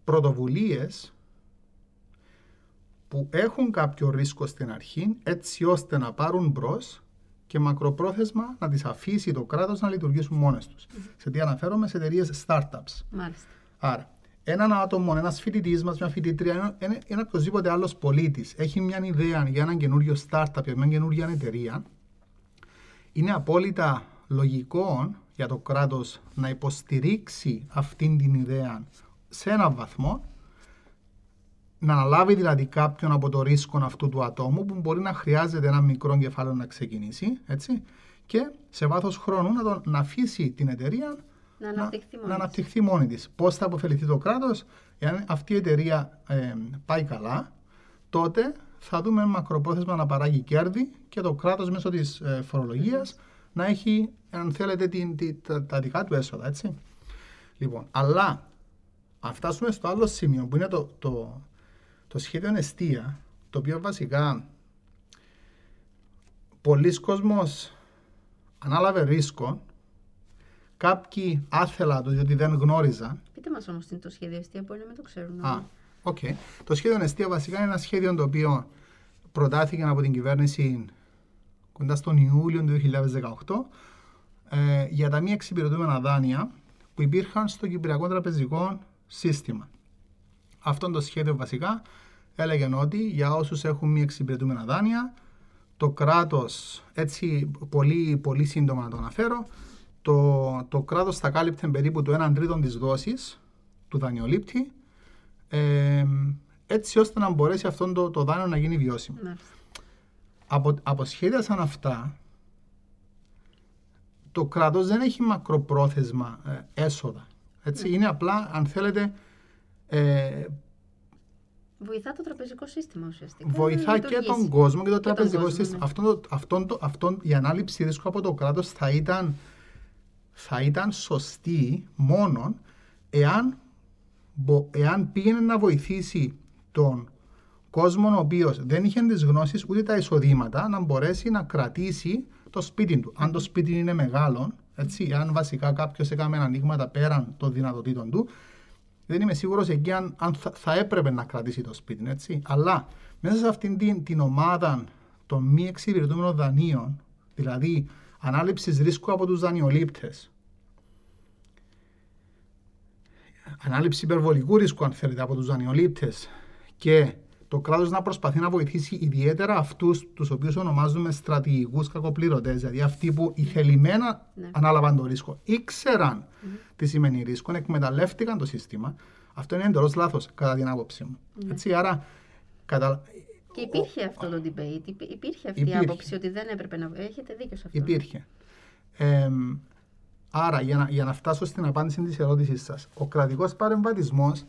πρωτοβουλίες που έχουν κάποιο ρίσκο στην αρχή έτσι ώστε να πάρουν μπρος και μακροπρόθεσμα να τις αφήσει το κράτος να λειτουργήσουν μόνες τους. Σε τι αναφέρομαι, σε εταιρείες startups. Μάλιστα. Άρα, έναν άτομο, ένας φοιτητής μας, μια φοιτητρία, ένα, ένα οποιοδήποτε άλλος πολίτης έχει μια ιδέα για έναν καινούριο startup, για μια καινούργια εταιρεία, είναι απόλυτα λογικό για το κράτος να υποστηρίξει αυτήν την ιδέα σε έναν βαθμό να αναλάβει δηλαδή κάποιον από το ρίσκο αυτού του ατόμου που μπορεί να χρειάζεται ένα μικρό κεφάλαιο να ξεκινήσει έτσι, και σε βάθος χρόνου να, τον, να αφήσει την εταιρεία να αναπτυχθεί μόνη, να αναπτυχθεί μόνη της. Πώς θα αποφεληθεί το κράτος, εάν αυτή η εταιρεία ε, πάει καλά, τότε θα δούμε μακροπρόθεσμα να παράγει κέρδη και το κράτος μέσω της ε, φορολογίας να έχει, αν θέλετε, την, την, τα, τα δικά του έσοδα. Έτσι. Λοιπόν, αλλά αν φτάσουμε στο άλλο σημείο που είναι το, το, το σχέδιο εστία, το οποίο βασικά πολλοί κόσμος ανάλαβε ρίσκο, κάποιοι άθελα το διότι δεν γνώριζαν. Πείτε μας όμως τι είναι το σχέδιο εστία, μπορεί να μην το ξέρουν. Α, OK. Okay. Το σχέδιο Εστία βασικά είναι ένα σχέδιο το οποίο προτάθηκε από την κυβέρνηση κοντά στον Ιούλιο του 2018 ε, για τα μη εξυπηρετούμενα δάνεια που υπήρχαν στο Κυπριακό Τραπεζικό Σύστημα. Αυτό το σχέδιο βασικά έλεγε ότι για όσους έχουν μη εξυπηρετούμενα δάνεια, το κράτος, έτσι πολύ, πολύ σύντομα να το αναφέρω, το, το κράτος θα κάλυπτε περίπου το 1 τρίτο της δόσης του δανειολήπτη, ε, έτσι ώστε να μπορέσει αυτό το, το δάνειο να γίνει βιώσιμο. Μάλιστα. Από, αποσχέδιασαν αυτά, το κράτος δεν έχει μακροπρόθεσμα ε, έσοδα. Έτσι, Ναι. Είναι απλά, αν θέλετε, ε, Βοηθά το τραπεζικό σύστημα ουσιαστικά. βοηθά να και λειτουργήσει. τον κόσμο και το Και τον τραπεζικό κόσμο, σύστημα. ναι. Αυτό, το- αυτό, το- αυτό, το- αυτό, η ανάληψη ρίσκου από το κράτος θα ήταν, θα ήταν σωστή μόνο εάν, μπο- εάν πήγαινε να βοηθήσει τον κόσμο ο οποίος δεν είχε τις γνώσεις ούτε τα εισοδήματα να μπορέσει να κρατήσει το σπίτι του. Αν το σπίτι είναι μεγάλο, έτσι, αν βασικά κάποιος έκαμε ανοίγματα πέραν των δυνατοτήτων του, δεν είμαι σίγουρος εκεί αν, αν θα, θα έπρεπε να κρατήσει το σπίτι, έτσι. Αλλά μέσα σε αυτήν την, την ομάδα των μη εξυπηρετούμενων δανείων, δηλαδή ανάληψης ρίσκου από τους δανειολήπτες, ανάληψη υπερβολικού ρίσκου, αν θέλετε, από τους δανειολήπτες και το κράτος να προσπαθεί να βοηθήσει ιδιαίτερα αυτούς τους οποίους ονομάζουμε στρατηγικούς κακοπληρωτές, δηλαδή αυτοί που ηθελημένα Ναι. ανάλαβαν το ρίσκο, ήξεραν τι σημαίνει ρίσκο, εκμεταλλεύτηκαν το σύστημα. Αυτό είναι εντελώς λάθος, κατά την άποψή μου. Έτσι, άρα, κατα... Και υπήρχε αυτό το debate, υπή- υπήρχε αυτή η Υπήρχε. άποψη ότι δεν έπρεπε να. Έχετε δίκιο σε αυτό. Υπήρχε. Εμ, άρα, για να, για να φτάσω στην απάντηση της ερώτησης σας, ο κρατικός παρεμβατισμός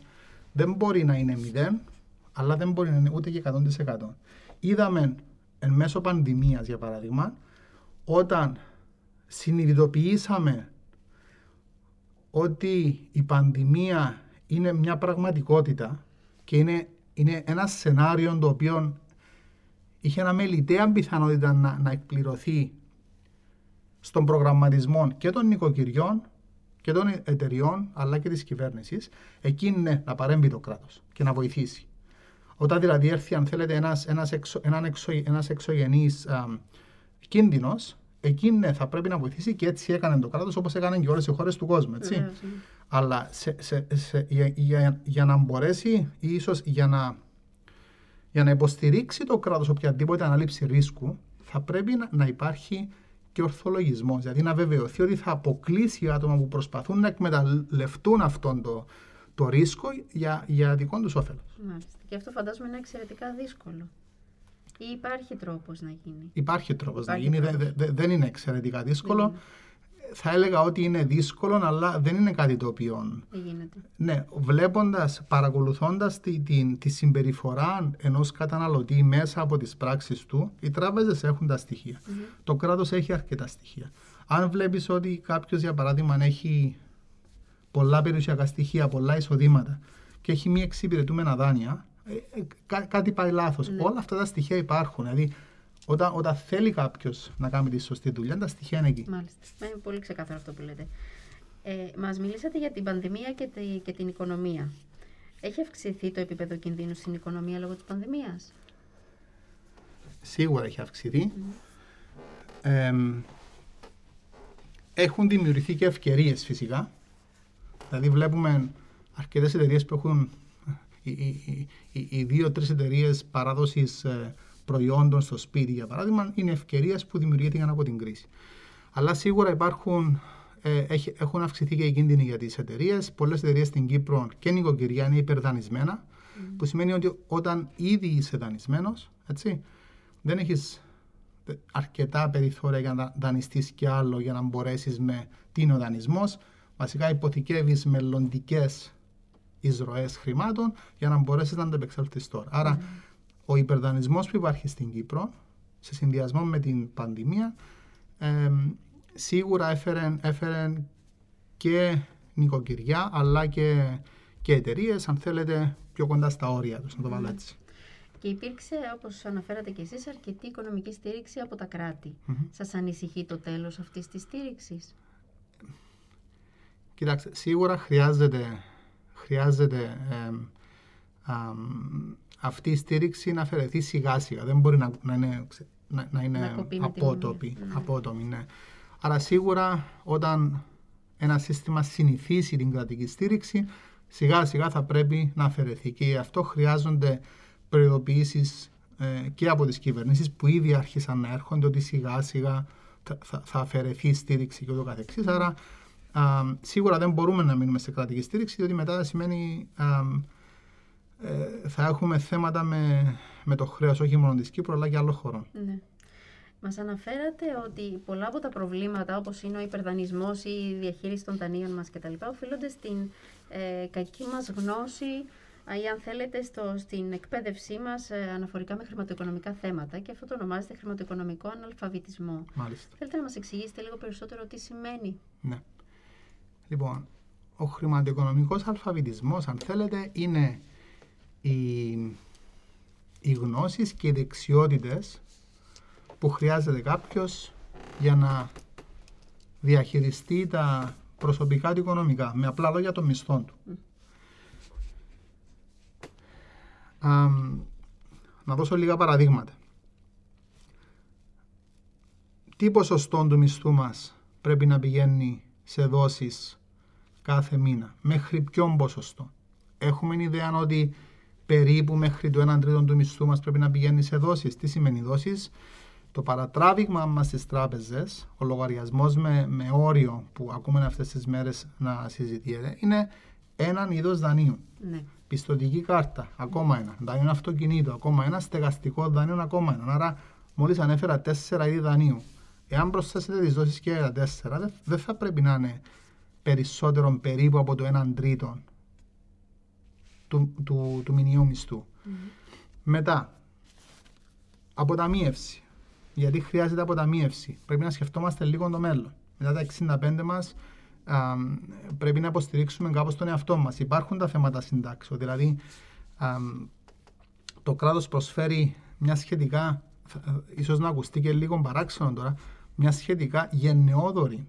δεν μπορεί να είναι μηδέν, αλλά δεν μπορεί να είναι ούτε και 100%. Είδαμε εν μέσω πανδημίας, για παράδειγμα, όταν συνειδητοποιήσαμε ότι η πανδημία είναι μια πραγματικότητα και είναι, είναι ένα σενάριο το οποίο είχε ένα μελιτέα πιθανότητα να, να εκπληρωθεί στον προγραμματισμό και των νοικοκυριών και των εταιριών αλλά και της κυβέρνησης εκεί είναι να παρέμβει το κράτος και να βοηθήσει. Όταν δηλαδή έρθει αν θέλετε ένας, ένας, εξω, έναν εξω, ένας εξωγενής α, κίνδυνος εκεί ναι, θα πρέπει να βοηθήσει και έτσι έκανε το κράτος όπως έκανε και όλες οι χώρες του κόσμου. Έτσι. Βεβαίως, ναι. Αλλά σε, σε, σε, για, για, για να μπορέσει ή ίσως για να, για να υποστηρίξει το κράτος οποιαδήποτε ανάληψη ρίσκου θα πρέπει να, να υπάρχει και ορθολογισμός. Δηλαδή να βεβαιωθεί ότι θα αποκλείσει άτομα που προσπαθούν να εκμεταλλευτούν αυτόν το, το ρίσκο για, για δικό τους όφελος. Μάλιστα. Και αυτό φαντάζομαι είναι εξαιρετικά δύσκολο. Ή υπάρχει τρόπος να γίνει; Υπάρχει τρόπος να Υπάρχει γίνει, δε- τρόπος. δε- δεν είναι εξαιρετικά δύσκολο. Δεν είναι. Θα έλεγα ότι είναι δύσκολο, αλλά δεν είναι κάτι το οποίο Δεν γίνεται. Ναι, βλέποντας, παρακολουθώντας τη, τη, τη συμπεριφορά ενός καταναλωτή μέσα από τις πράξεις του, οι τράπεζες έχουν τα στοιχεια Το κράτος έχει αρκετά στοιχεία. Αν βλέπεις ότι κάποιος, για παράδειγμα, έχει πολλά περιουσιακά στοιχεία, πολλά εισοδήματα και έχει μη εξυπηρετούμενα δάνεια, ε, ε, κά- κάτι πάει λάθος. Ναι. Όλα αυτά τα στοιχεία υπάρχουν. Δηλαδή, όταν, όταν θέλει κάποιος να κάνει τη σωστή δουλειά, τα στοιχεία είναι εκεί. Μάλιστα. Είναι πολύ ξεκάθαρο αυτό που λέτε. Ε, μας μιλήσατε για την πανδημία και, τη- και την οικονομία. Έχει αυξηθεί το επίπεδο κινδύνου στην οικονομία λόγω της πανδημίας; Σίγουρα έχει αυξηθεί. Εμ, έχουν δημιουργηθεί και ευκαιρίες φυσικά. Δηλαδή βλέπουμε αρκετές εταιρείες που έχουν οι, οι, οι, οι δύο-τρεις εταιρείες παράδοσης ε, προϊόντων στο σπίτι για παράδειγμα είναι ευκαιρίες που δημιουργήθηκαν από την κρίση. Αλλά σίγουρα υπάρχουν, ε, έχει- έχουν αυξηθεί και οι κίνδυνοι για τις εταιρείες. Πολλές εταιρείες στην Κύπρο και νοικοκυριά είναι υπερδανισμένα που σημαίνει ότι όταν ήδη είσαι δανεισμένος, έτσι, δεν έχεις αρκετά περιθώρια για να δανειστείς κι άλλο για να μπορέσεις με τι είναι ο δανεισμός. Βασικά υποθηκεύεις μελλοντικές εισρωές χρημάτων για να μπορέσεις να αντεπεξέλθεις τώρα. Άρα ο υπερδανεισμός που υπάρχει στην Κύπρο σε συνδυασμό με την πανδημία εμ, σίγουρα έφερε, έφερε και νοικοκυριά αλλά και, και εταιρείες, αν θέλετε, πιο κοντά στα όρια τους, να το βάλω έτσι. Και υπήρξε, όπως αναφέρατε και εσείς, αρκετή οικονομική στήριξη από τα κράτη. Μμμ. Σας ανησυχεί το τέλος αυτής της στήριξης; Κοιτάξτε, σίγουρα χρειάζεται, χρειάζεται εμ, αμ, αυτή η στήριξη να αφαιρεθεί σιγά σιγά. Δεν μπορεί να, να είναι, ξε- να, να είναι Να κοπεί με την απότοπη. μία. Ναι. απότομη, ναι. Άρα σίγουρα όταν ένα σύστημα συνηθίσει την κρατική στήριξη, σιγά σιγά θα πρέπει να αφαιρεθεί. Και γι' αυτό χρειάζονται προειδοποιήσεις ε, και από τις κυβερνήσεις που ήδη άρχισαν να έρχονται ότι σιγά σιγά θα, θα, θα αφαιρεθεί η στήριξη και ούτω καθεξής. Άρα α, σίγουρα δεν μπορούμε να μείνουμε σε κρατική στήριξη, διότι μετά σημαίνει α, ε, θα έχουμε θέματα με, με το χρέος όχι μόνο της Κύπρου αλλά και άλλων χωρών. Ναι. Μας αναφέρατε ότι πολλά από τα προβλήματα όπως είναι ο υπερδανισμός ή η διαχείριση των δανείων μας κτλ. οφείλονται στην ε, κακή μας γνώση ή αν θέλετε στο, στην εκπαίδευσή μας ε, αναφορικά με χρηματοοικονομικά θέματα και αυτό το ονομάζεται χρηματοοικονομικό αναλφαβητισμό. Μάλιστα. Θέλετε να μας εξηγήσετε λίγο περισσότερο τι σημαίνει. Ναι. Λοιπόν, ο χρηματοοικονομικός αλφαβητισμός, αν θέλετε, είναι οι, οι γνώσεις και οι δεξιότητες που χρειάζεται κάποιος για να διαχειριστεί τα προσωπικά του οικονομικά, με απλά λόγια των μισθών του. να δώσω λίγα παραδείγματα. Τι ποσοστό του μισθού μας πρέπει να πηγαίνει σε δόσεις κάθε μήνα, μέχρι ποιον ποσοστό. Έχουμε ιδέα ότι περίπου μέχρι το 1 τρίτο του μισθού μας πρέπει να πηγαίνει σε δόσεις. Τι σημαίνει δόσεις; Το παρατράβηγμα μας στις τράπεζες, ο λογαριασμός με, με όριο που ακούμε αυτές τις μέρες να συζητιέται, είναι έναν είδος δανείου. Ναι. Πιστοτική κάρτα, ακόμα ένα. Δάνειο αυτοκινήτου, ακόμα ένα. Στεγαστικό δάνειο, ακόμα ένα. Άρα, μόλις ανέφερα τέσσερα είδη δανείου. Εάν προσθέσετε τις δόσεις και τα τέσσερα, δεν θα πρέπει να είναι περισσότερο περίπου από το έναν τρίτο του, του, του μηνιαίου μισθού. Mm-hmm. Μετά, αποταμίευση. Γιατί χρειάζεται αποταμίευση. Πρέπει να σκεφτόμαστε λίγο το μέλλον. Μετά τα 65 μας, πρέπει να υποστηρίξουμε κάπως τον εαυτό μας. Υπάρχουν τα θέματα συντάξεων. Δηλαδή, α, το κράτος προσφέρει μια σχετικά, ίσως να ακουστεί και λίγο παράξενο τώρα, μια σχετικά γενναιόδορη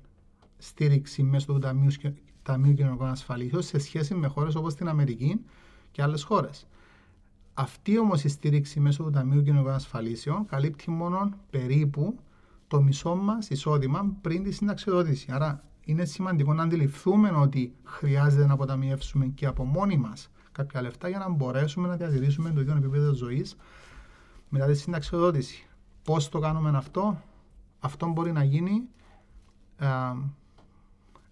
στήριξη μέσω του Ταμείου, Ταμείου Κοινωνικών Ασφαλίσεων σε σχέση με χώρες όπως την Αμερική και άλλες χώρες. Αυτή όμως η στήριξη μέσω του Ταμείου Κοινωνικών Ασφαλίσεων καλύπτει μόνο περίπου το μισό μας εισόδημα πριν τη συνταξιοδότηση. Άρα είναι σημαντικό να αντιληφθούμε ότι χρειάζεται να αποταμιεύσουμε και από μόνοι μας κάποια λεφτά για να μπορέσουμε να διατηρήσουμε το ίδιο επίπεδο ζωής μετά τη συνταξιοδότηση. Πώς το κάνουμε αυτό, αυτό μπορεί να γίνει α,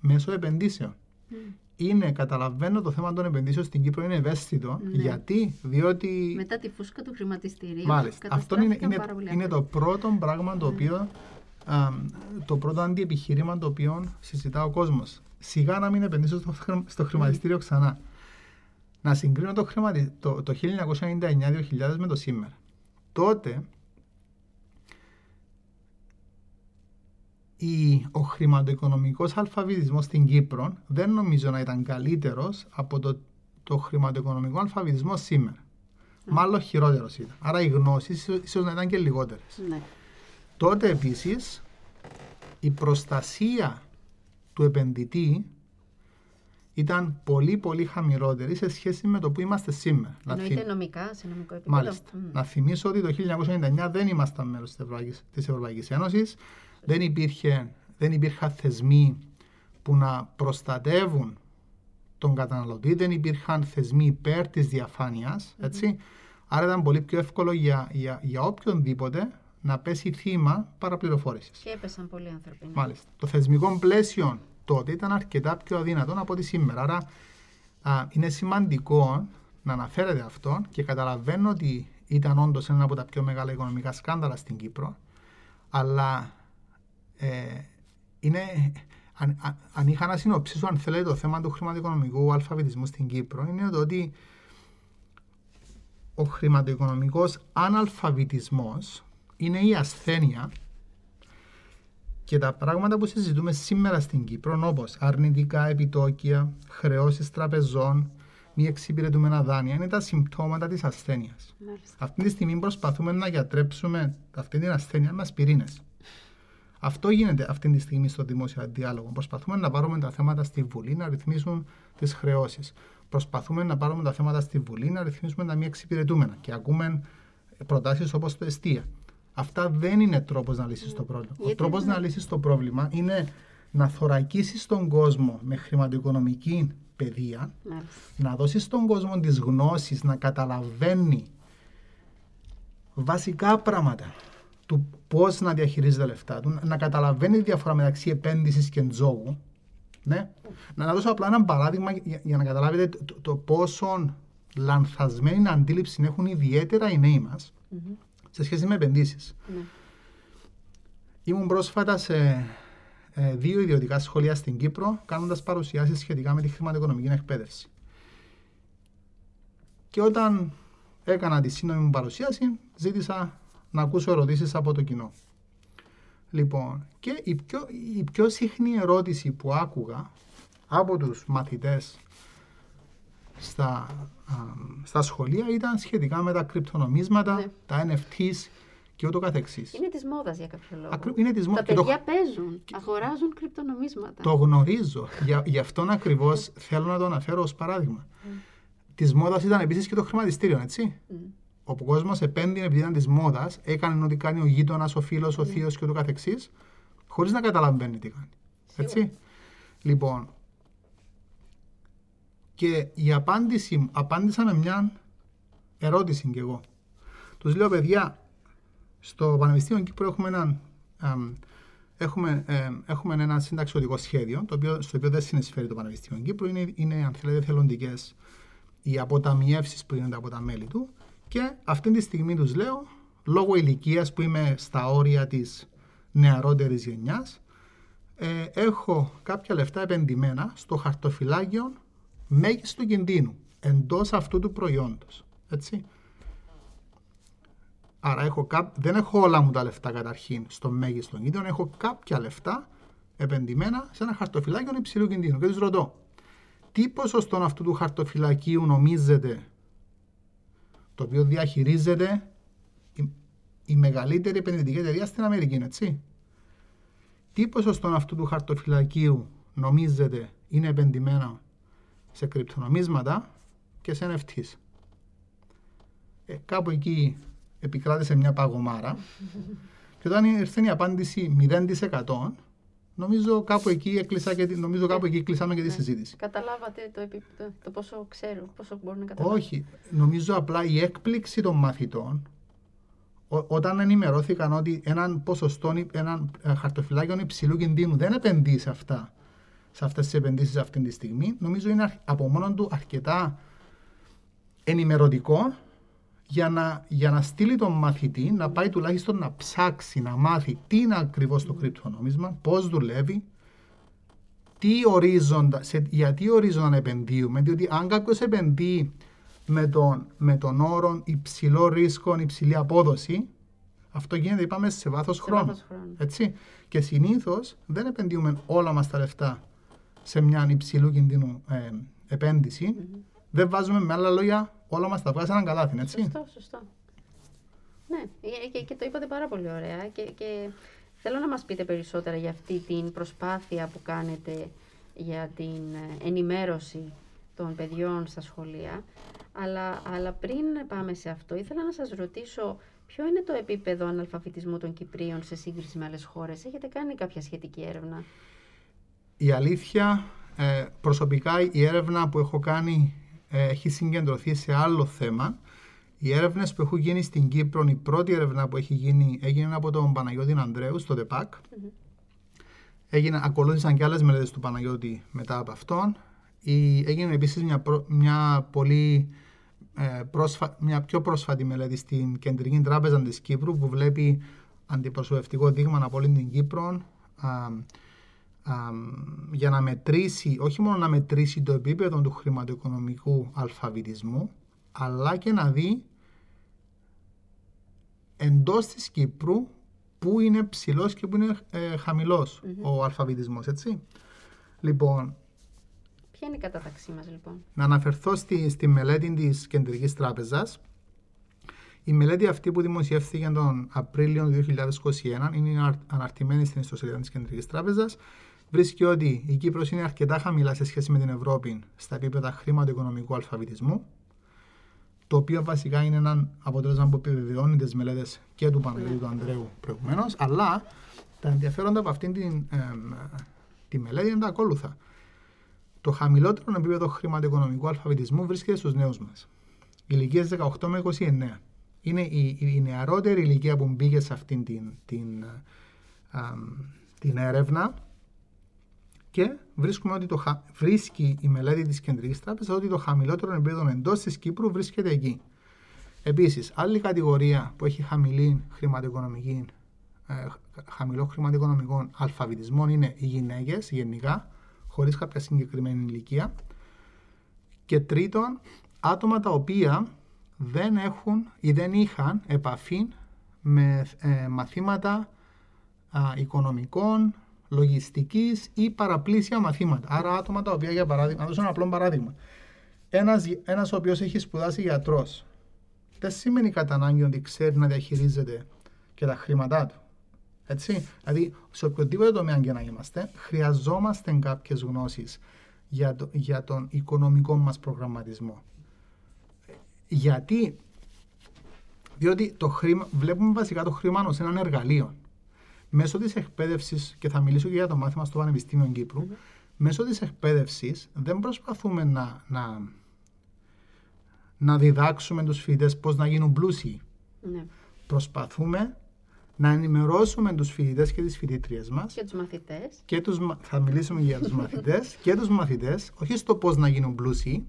μέσω επενδύσεων. Mm είναι, καταλαβαίνω το θέμα των επενδύσεων στην Κύπρο είναι ευαίσθητο. Ναι. Γιατί, διότι. Μετά τη φούσκα του χρηματιστηρίου. Μάλιστα. Αυτό είναι, είναι, είναι το πρώτο πράγμα το ναι. οποίο. Α, το πρώτο αντιεπιχείρημα το οποίο συζητά ο κόσμος. Σιγά να μην επενδύσω στο, στο χρηματιστήριο ξανά. Να συγκρίνω το, το, το 1999-2000 με το σήμερα. Τότε ο χρηματοοικονομικός αλφαβητισμός στην Κύπρο δεν νομίζω να ήταν καλύτερος από το, το χρηματοοικονομικό αλφαβητισμό σήμερα. Mm. Μάλλον χειρότερος ήταν. Άρα οι γνώσεις ίσως να ήταν και λιγότερες. Ναι. Τότε επίσης η προστασία του επενδυτή ήταν πολύ πολύ χαμηλότερη σε σχέση με το που είμαστε σήμερα. Εννοείται θυμ... νομικά, σε νομικό επίπεδο. Μάλιστα. Mm. Να θυμίσω ότι το 1999 δεν ήμασταν μέλο της Ευρωπαϊκής Ένωσης δεν, υπήρχε, δεν υπήρχαν θεσμοί που να προστατεύουν τον καταναλωτή, δεν υπήρχαν θεσμοί υπέρ της διαφάνειας, έτσι. Άρα ήταν πολύ πιο εύκολο για, για, για οποιονδήποτε να πέσει θύμα παραπληροφόρησης. Και έπεσαν πολλοί άνθρωποι. Ναι. Μάλιστα. Το θεσμικό πλαίσιο τότε ήταν αρκετά πιο αδύνατο από ό,τι σήμερα. Άρα α, είναι σημαντικό να αναφέρεται αυτό και καταλαβαίνω ότι ήταν όντως ένα από τα πιο μεγάλα οικονομικά σκάνδαλα στην Κύπρο, αλλά ε, είναι, αν, αν είχα να συνοψίσω, αν θέλετε, το θέμα του χρηματοοικονομικού αλφαβητισμού στην Κύπρο, είναι το ότι ο χρηματοοικονομικός αναλφαβητισμός είναι η ασθένεια και τα πράγματα που συζητούμε σήμερα στην Κύπρο, όπως αρνητικά επιτόκια, χρεώσεις τραπεζών, μη εξυπηρετούμενα δάνεια, είναι τα συμπτώματα της ασθένειας. Αυτή τη στιγμή προσπαθούμε να γιατρέψουμε αυτή την ασθένεια με ασπιρίνες. Αυτό γίνεται αυτή τη στιγμή στο δημόσιο διάλογο. Προσπαθούμε να πάρουμε τα θέματα στη Βουλή να ρυθμίσουν τις χρεώσεις. Προσπαθούμε να πάρουμε τα θέματα στη Βουλή να ρυθμίσουμε τα μη εξυπηρετούμενα. Και ακούμε προτάσεις όπως το εστία. Αυτά δεν είναι τρόπος να λύσεις το πρόβλημα. Ο τρόπος να λύσεις το πρόβλημα είναι να θωρακίσεις τον κόσμο με χρηματοοικονομική παιδεία, να δώσεις στον κόσμο τις γνώσεις να καταλαβαίνει βασικά πράγματα του πώς να διαχειρίζεται τα λεφτά του, να καταλαβαίνει τη διαφορά μεταξύ επένδυσης και τζόγου. Ναι. Να δώσω απλά ένα παράδειγμα για, να καταλάβετε το, το, πόσο λανθασμένη αντίληψη έχουν ιδιαίτερα οι νέοι μας σε σχέση με επενδύσεις. Ναι. Ήμουν πρόσφατα σε ε, δύο ιδιωτικά σχολεία στην Κύπρο κάνοντας παρουσιάσεις σχετικά με τη χρηματοοικονομική εκπαίδευση. Και όταν έκανα τη σύνομη μου παρουσίαση, ζήτησα να ακούσω ερωτήσεις από το κοινό. Λοιπόν, και η πιο, η πιο συχνή ερώτηση που άκουγα από τους μαθητές στα, α, στα σχολεία ήταν σχετικά με τα κρυπτονομίσματα, Ναι. τα NFTs και ούτω καθεξής. Είναι της μόδας για κάποιο λόγο. Ακρι- είναι της μο- Τα και το- παιδιά παίζουν, αγοράζουν κρυπτονομίσματα. Το γνωρίζω. Για, γι' αυτόν ακριβώς θέλω να το αναφέρω ως παράδειγμα. Της μόδας ήταν επίσης και το χρηματιστήριο, έτσι. Μμ. Ο κόσμος επένδυε επειδή ήταν της μόδας, έκανε ό,τι κάνει ο γείτονας, ο φίλος, ο θείος και ούτω καθεξής, χωρίς να καταλαβαίνει τι κάνει. Έτσι. Λοιπόν, και η απάντηση μου, απάντησα με μια ερώτηση κι εγώ. Τους λέω, παιδιά, στο Πανεπιστήμιο Κύπρου έχουμε έναν αμ, Έχουμε, ε, έχουμε ένα συνταξιωτικό σχέδιο, το οποίο, στο οποίο δεν συνεισφέρει το Πανεπιστήμιο Κύπρου. Είναι, είναι αν θέλετε, θελοντικές οι αποταμιεύσεις που γίνονται από τα μέλη του. Και αυτή τη στιγμή τους λέω, λόγω ηλικίας που είμαι στα όρια της νεαρότερης γενιάς, ε, έχω κάποια λεφτά επενδυμένα στο χαρτοφυλάκιο μέγιστου κινδύνου εντός αυτού του προϊόντος. Έτσι. Άρα έχω κά- δεν έχω όλα μου τα λεφτά καταρχήν στο μέγιστο κίνδυνο, έχω κάποια λεφτά επενδυμένα σε ένα χαρτοφυλάκιο υψηλού κινδύνου. Και τους ρωτώ, τι ποσοστό αυτού του χαρτοφυλακίου νομίζετε το οποίο διαχειρίζεται η, η μεγαλύτερη επενδυτική εταιρεία στην Αμερική, έτσι. Τι ποσοστό αυτού του χαρτοφυλακίου νομίζετε είναι επενδυμένα σε κρυπτονομίσματα και σε NFTs. Ε, κάπου εκεί επικράτησε μια παγωμάρα και όταν ήρθε η απάντηση 0% νομίζω κάπου εκεί, έκλεισα και, τη- νομίζω κάπου εκεί κλείσαμε και τη Ναι. συζήτηση. Καταλάβατε το, επίπεδο, το πόσο ξέρουν, πόσο μπορούν να καταλάβουν. Όχι, νομίζω απλά η έκπληξη των μαθητών ό- όταν ενημερώθηκαν ότι έναν ποσοστό, έναν ε, χαρτοφυλάκιο υψηλού κινδύνου δεν επενδύει σε αυτά, σε αυτές τις επενδύσεις αυτή τη στιγμή, νομίζω είναι αρ- από μόνο του αρκετά ενημερωτικό για να, για να στείλει τον μαθητή να πάει τουλάχιστον να ψάξει, να μάθει τι είναι ακριβώς το κρυπτονόμισμα, πώς δουλεύει, τι ορίζοντα, σε, γιατί ορίζοντα να επενδύουμε, διότι αν κάποιος επενδύει με τον, με τον όρο υψηλό ρίσκο, υψηλή απόδοση, αυτό γίνεται, είπαμε, σε βάθος Σε χρόνου. βάθος χρόνου. Έτσι. Και συνήθως δεν επενδύουμε όλα μας τα λεφτά σε μια υψηλού κινδύνου ε, επένδυση. Δεν βάζουμε με άλλα λόγια όλα μας τα βγάζει σε έναν καλάθι, έτσι. Σωστό, σωστό. Ναι, ε, και, και το είπατε πάρα πολύ ωραία και, και θέλω να μας πείτε περισσότερα για αυτή την προσπάθεια που κάνετε για την ε, ενημέρωση των παιδιών στα σχολεία. Αλλά, αλλά πριν πάμε σε αυτό, ήθελα να σας ρωτήσω ποιο είναι το επίπεδο αναλφαβητισμού των Κυπρίων σε σύγκριση με άλλες χώρες. Έχετε κάνει κάποια σχετική έρευνα; Η αλήθεια, ε, προσωπικά η έρευνα που έχω κάνει ε, έχει συγκεντρωθεί σε άλλο θέμα. Οι έρευνες που έχουν γίνει στην Κύπρο, η πρώτη έρευνα που έχει γίνει έγινε από τον Παναγιώτη Ανδρέου στο ΔΕΠΑΚ. Έγινε, ακολούθησαν και άλλες μελέτες του Παναγιώτη μετά από αυτόν. Η, έγινε επίσης μια, προ- μια πολύ ε, πρόσφα, μια πιο πρόσφατη μελέτη στην Κεντρική Τράπεζα της Κύπρου που βλέπει αντιπροσωπευτικό δείγμα από όλη την Κύπρο α, α, για να μετρήσει, όχι μόνο να μετρήσει το επίπεδο του χρηματοοικονομικού αλφαβητισμού, αλλά και να δει εντός της Κύπρου πού είναι ψηλός και πού είναι ε, χαμηλος ο αλφαβητισμός, έτσι. Λοιπόν, Ποια είναι η κατάταξή μας λοιπόν; να αναφερθώ στη, στη μελέτη της Κεντρικής Τράπεζας. Η μελέτη αυτή που δημοσιεύθηκε τον Απρίλιο του 2021 είναι ανα- αναρτημένη στην ιστοσελίδα της Κεντρικής Τράπεζας. Βρίσκει ότι η Κύπρος είναι αρκετά χαμηλά σε σχέση με την Ευρώπη στα επίπεδα χρηματοοικονομικού αλφαβητισμού, το οποίο βασικά είναι ένα αποτέλεσμα που επιβεβαιώνει τις μελέτες και του Παναγιώτη του Ανδρέου προηγουμένως, αλλά τα ενδιαφέροντα από αυτήν την, εμ, τη μελέτη είναι τα ακόλουθα. Το χαμηλότερο επίπεδο χρηματοοικονομικού αλφαβητισμού βρίσκεται στους νέους μας. Ηλικίες 18 με 29. Είναι η, η νεαρότερη ηλικία που μπήκε σε αυτήν την, την, αμ, την έρευνα Και βρίσκουμε ότι το, βρίσκει η μελέτη της Κεντρικής Τράπεζας ότι το χαμηλότερο επίπεδο εντός της Κύπρου βρίσκεται εκεί. Επίσης, άλλη κατηγορία που έχει χαμηλή χρηματοοικονομική, ε, χαμηλό χρηματοοικονομικό αλφαβητισμό είναι οι γυναίκες γενικά, χωρίς κάποια συγκεκριμένη ηλικία. Και τρίτον, άτομα τα οποία δεν έχουν ή δεν είχαν επαφή με ε, μαθήματα α, οικονομικών, λογιστικής ή παραπλήσια μαθήματα. Άρα άτομα τα οποία, για παράδειγμα, να δώσω ένα απλό παράδειγμα. Ένας, ένας ο οποίος έχει σπουδάσει γιατρός, δεν σημαίνει κατά ανάγκη ότι ξέρει να διαχειρίζεται και τα χρήματά του. Έτσι, δηλαδή σε οποιοδήποτε τομέα και να είμαστε, χρειαζόμαστε κάποιες γνώσεις για, το, για τον οικονομικό μας προγραμματισμό. Γιατί, διότι το χρήμα, βλέπουμε βασικά το χρήμα ως έναν εργαλείο. Μέσω της εκπαίδευσης, και θα μιλήσω και για το μάθημα στο Πανεπιστήμιο Κύπρου, μέσω της εκπαίδευσης δεν προσπαθούμε να, να, να διδάξουμε τους φοιτητές πώς να γίνουν πλούσιοι. Ναι. Προσπαθούμε να ενημερώσουμε τους φοιτητές και τις φοιτήτριες μας. Και τους μαθητές. Και τους, θα μιλήσουμε για τους μαθητές και τους μαθητές, όχι στο πώς να γίνουν πλούσιοι,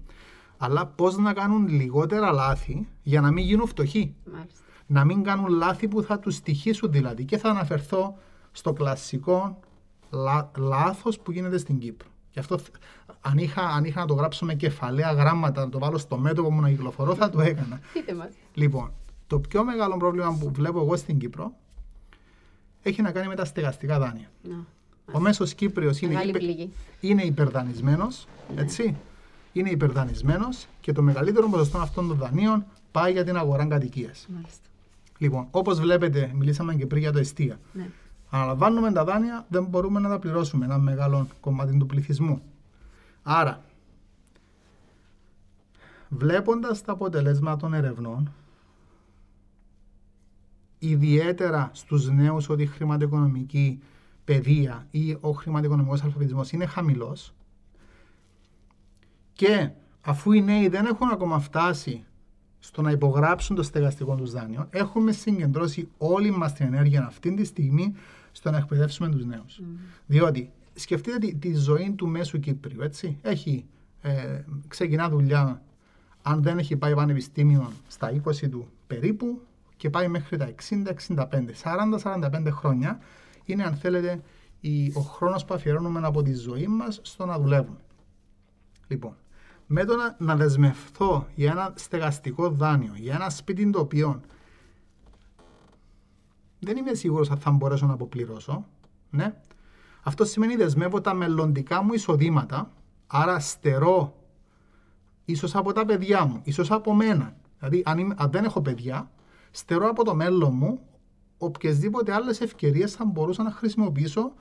αλλά πώς να κάνουν λιγότερα λάθη για να μην γίνουν φτωχοί. Μάλιστα. Να μην κάνουν λάθη που θα τους στοιχήσουν δηλαδή. Και θα αναφερθώ στο κλασικό λά, λάθος που γίνεται στην Κύπρο. Και αυτό, αν είχα, αν είχα να το γράψω με κεφαλαία γράμματα, να το βάλω στο μέτωπο μου να κυκλοφορώ, θα το έκανα. Λοιπόν, το πιο μεγάλο πρόβλημα που βλέπω εγώ στην Κύπρο έχει να κάνει με τα στεγαστικά δάνεια. Ο μέσος Κύπριος είναι, υπε... είναι υπερδανισμένο, ναι. έτσι. Είναι υπερδανισμένο και το μεγαλύτερο ποσοστό αυτών των δανείων πάει για την αγορά κατοικίας. Λοιπόν, όπως βλέπετε, μιλήσαμε και πριν για το εστία. Ναι. Αναλαμβάνουμε τα δάνεια, δεν μπορούμε να τα πληρώσουμε ένα μεγάλο κομμάτι του πληθυσμού. Άρα, βλέποντας τα αποτελέσματα των ερευνών, ιδιαίτερα στους νέους ότι η χρηματοοικονομική παιδεία ή ο χρηματοοικονομικός αλφαβητισμός είναι χαμηλός και αφού οι νέοι δεν έχουν ακόμα φτάσει στο να υπογράψουν το στεγαστικό τους δάνειο, έχουμε συγκεντρώσει όλη μας την ενέργεια αυτή τη στιγμή στο να εκπαιδεύσουμε τους νέους. Mm. Διότι σκεφτείτε τη, τη, ζωή του μέσου Κύπριου, έτσι. Έχει, ε, ξεκινά δουλειά, αν δεν έχει πάει πανεπιστήμιο στα 20 του περίπου, και πάει μέχρι τα 60-65, 40-45 χρόνια είναι αν θέλετε ο χρόνος που αφιερώνουμε από τη ζωή μας στο να δουλεύουμε. Λοιπόν, με το να, να δεσμευθώ για ένα στεγαστικό δάνειο, για ένα σπίτι το οποίο δεν είμαι σίγουρος αν θα μπορέσω να αποπληρώσω, ναι. Αυτό σημαίνει δεσμεύω τα μελλοντικά μου εισοδήματα, άρα στερώ ίσως από τα παιδιά μου, ίσως από μένα. Δηλαδή, αν, αν δεν έχω παιδιά, στερώ από το μέλλον μου οποιασδήποτε άλλες ευκαιρίες θα μπορούσα να χρησιμοποιήσω,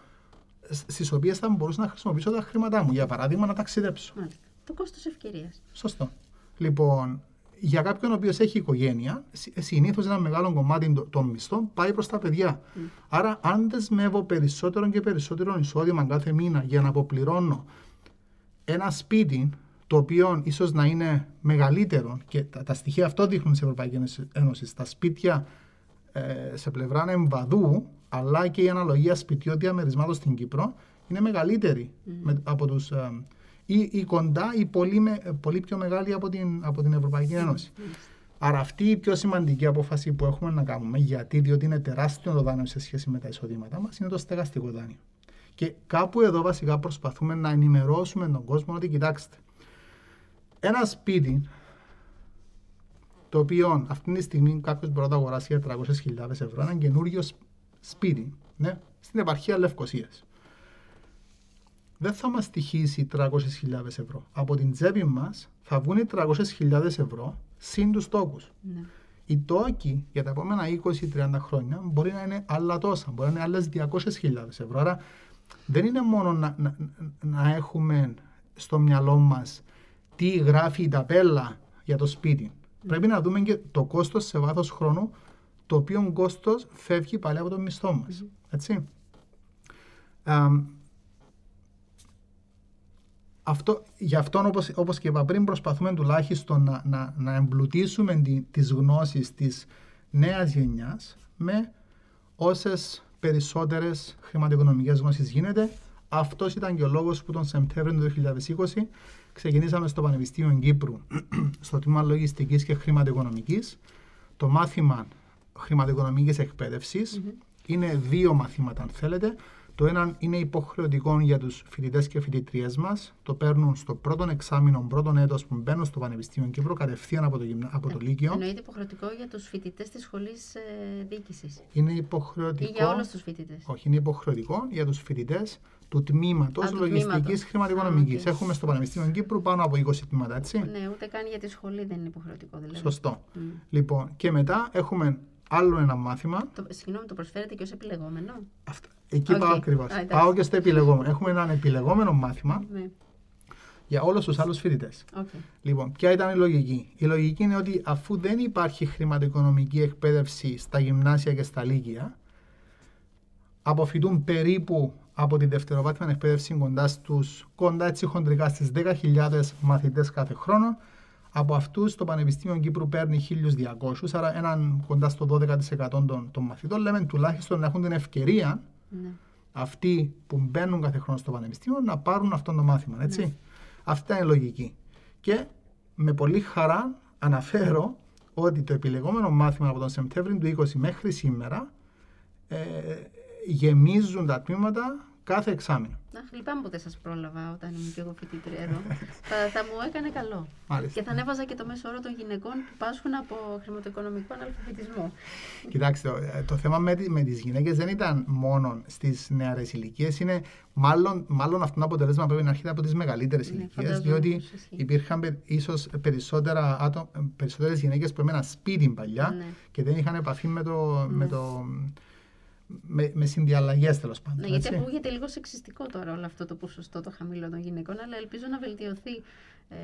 στις οποίες θα μπορούσα να χρησιμοποιήσω τα χρήματά μου. Για παράδειγμα, να ταξιδέψω. Το κόστος ευκαιρίας. Σωστό. Λοιπόν, για κάποιον ο οποίος έχει οικογένεια, συνήθως ένα μεγάλο κομμάτι των μισθών πάει προς τα παιδιά. Άρα, αν δεσμεύω περισσότερο και περισσότερο εισόδημα κάθε μήνα για να αποπληρώνω ένα σπίτι το οποίο ίσως να είναι μεγαλύτερο και τα, τα στοιχεία αυτό δείχνουν στην Ευρωπαϊκή Ένωση. Τα σπίτια ε, σε πλευρά εμβαδού, αλλά και η αναλογία σπιτιών διαμερισμάτων στην Κύπρο είναι μεγαλύτερη με, από τους, ε, ή, ή, κοντά ή πολύ, με, πολύ πιο μεγάλη από την, από την Ευρωπαϊκή Ένωση. Άρα αυτή η πιο σημαντική απόφαση που έχουμε να κάνουμε, γιατί διότι είναι τεράστιο το δάνειο σε σχέση με τα εισοδήματά μας, είναι το στεγαστικό δάνειο. Και κάπου εδώ βασικά προσπαθούμε να ενημερώσουμε τον κόσμο ότι κοιτάξτε, ένα σπίτι το οποίο αυτή τη στιγμή κάποιος μπορεί να το αγοράσει για 300.000 ευρώ, ένα καινούριο σπίτι ναι, στην επαρχία Λευκοσίας. Δεν θα μας τυχήσει 300.000 ευρώ. Από την τσέπη μας θα βγουν 300.000 ευρώ συν τους τόκους. Ναι. Οι τόκοι για τα επόμενα 20-30 χρόνια μπορεί να είναι άλλα τόσα, μπορεί να είναι άλλες 200.000 ευρώ. Άρα δεν είναι μόνο να, να, να έχουμε στο μυαλό μας τι γράφει η ταπέλα για το σπίτι. Πρέπει να δούμε και το κόστος σε βάθος χρόνου, το οποίο κόστος φεύγει πάλι από το μισθό μας. Έτσι. Αυτό, γι' αυτό όπως, όπως και είπα πριν προσπαθούμε τουλάχιστον να, να, να εμπλουτίσουμε τι τις γνώσεις της νέας γενιάς με όσες περισσότερες χρηματοοικονομικές γνώσεις γίνεται. Αυτός ήταν και ο λόγος που τον Σεπτέμβριο του 2020 ξεκινήσαμε στο Πανεπιστήμιο Κύπρου, στο τμήμα λογιστικής και χρηματοοικονομικής, το μάθημα χρηματοοικονομικής Είναι δύο μαθήματα, αν θέλετε. Το ένα είναι υποχρεωτικό για τους φοιτητές και φοιτητρίε μας. Το παίρνουν στο πρώτο εξάμεινο, πρώτο έτος που μπαίνουν στο Πανεπιστήμιο Κύπρου, κατευθείαν από το, γυμνα... από το Λύκειο. Εννοείται υποχρεωτικό για τους φοιτητές της σχολής ε, διοίκησης. Είναι υποχρεωτικό. Ή για όλους τους φοιτητές. Όχι, είναι υποχρεωτικό για τους φοιτητές του τμήματος λογιστικής χρηματοοικονομικής. Okay. Έχουμε στο Πανεπιστήμιο Κύπρου πάνω από 20 τμήματα, έτσι. Ναι, ούτε καν για τη σχολή δεν είναι υποχρεωτικό. Δηλαδή. Σωστό. Mm. Λοιπόν, και μετά έχουμε άλλο ένα μάθημα. Το, συγγνώμη, το προσφέρετε και ως επιλεγόμενο; Αυτά. Εκεί okay. πάω ακριβώς. Πάω και στο επιλεγόμενο. Έχουμε ένα επιλεγόμενο μάθημα ναι. για όλους τους άλλους φοιτητές. Okay. Λοιπόν, ποια ήταν η λογική; Η λογική είναι ότι αφού δεν υπάρχει χρηματοοικονομική εκπαίδευση στα γυμνάσια και στα λύκεια, αποφυτούν περίπου από τη δευτεροβάθμια εκπαίδευση κοντά στους, κοντά έτσι χοντρικά στις 10.000 μαθητές κάθε χρόνο. Από αυτούς το Πανεπιστήμιο Κύπρου παίρνει 1.200, άρα έναν κοντά στο 12% των, των μαθητών. Λέμε τουλάχιστον να έχουν την ευκαιρία ναι. αυτοί που μπαίνουν κάθε χρόνο στο Πανεπιστήμιο να πάρουν αυτό το μάθημα. Έτσι. Ναι. Αυτή είναι η λογική. Και με πολύ χαρά αναφέρω ότι το επιλεγόμενο μάθημα από τον Σεπτέμβριο του 20 μέχρι σήμερα ε, γεμίζουν τα τμήματα κάθε εξάμεινο. Αχ, λυπάμαι που δεν σας πρόλαβα όταν ήμουν και εγώ φοιτήτρια εδώ. θα, θα μου έκανε καλό. Μάλιστα. Και θα ανέβαζα και το μέσο όρο των γυναικών που πάσχουν από χρηματοοικονομικό αναλφαβητισμό. Κοιτάξτε, το, το θέμα με, με τις γυναίκες δεν ήταν μόνο στις νεαρές ηλικίες. Είναι μάλλον, μάλλον αυτό το αποτέλεσμα πρέπει να έρχεται από τις μεγαλύτερες ναι, ηλικίες. Διότι υπήρχαν ίσως περισσότερες γυναίκες που έμεναν σπίτι παλιά ναι. και δεν είχαν επαφή με το, ναι. με το με, με συνδιαλλαγές τέλος πάντων. Ναι, γιατί ακούγεται λίγο σεξιστικό τώρα όλο αυτό το ποσοστό το χαμηλό των γυναικών, αλλά ελπίζω να βελτιωθεί ε,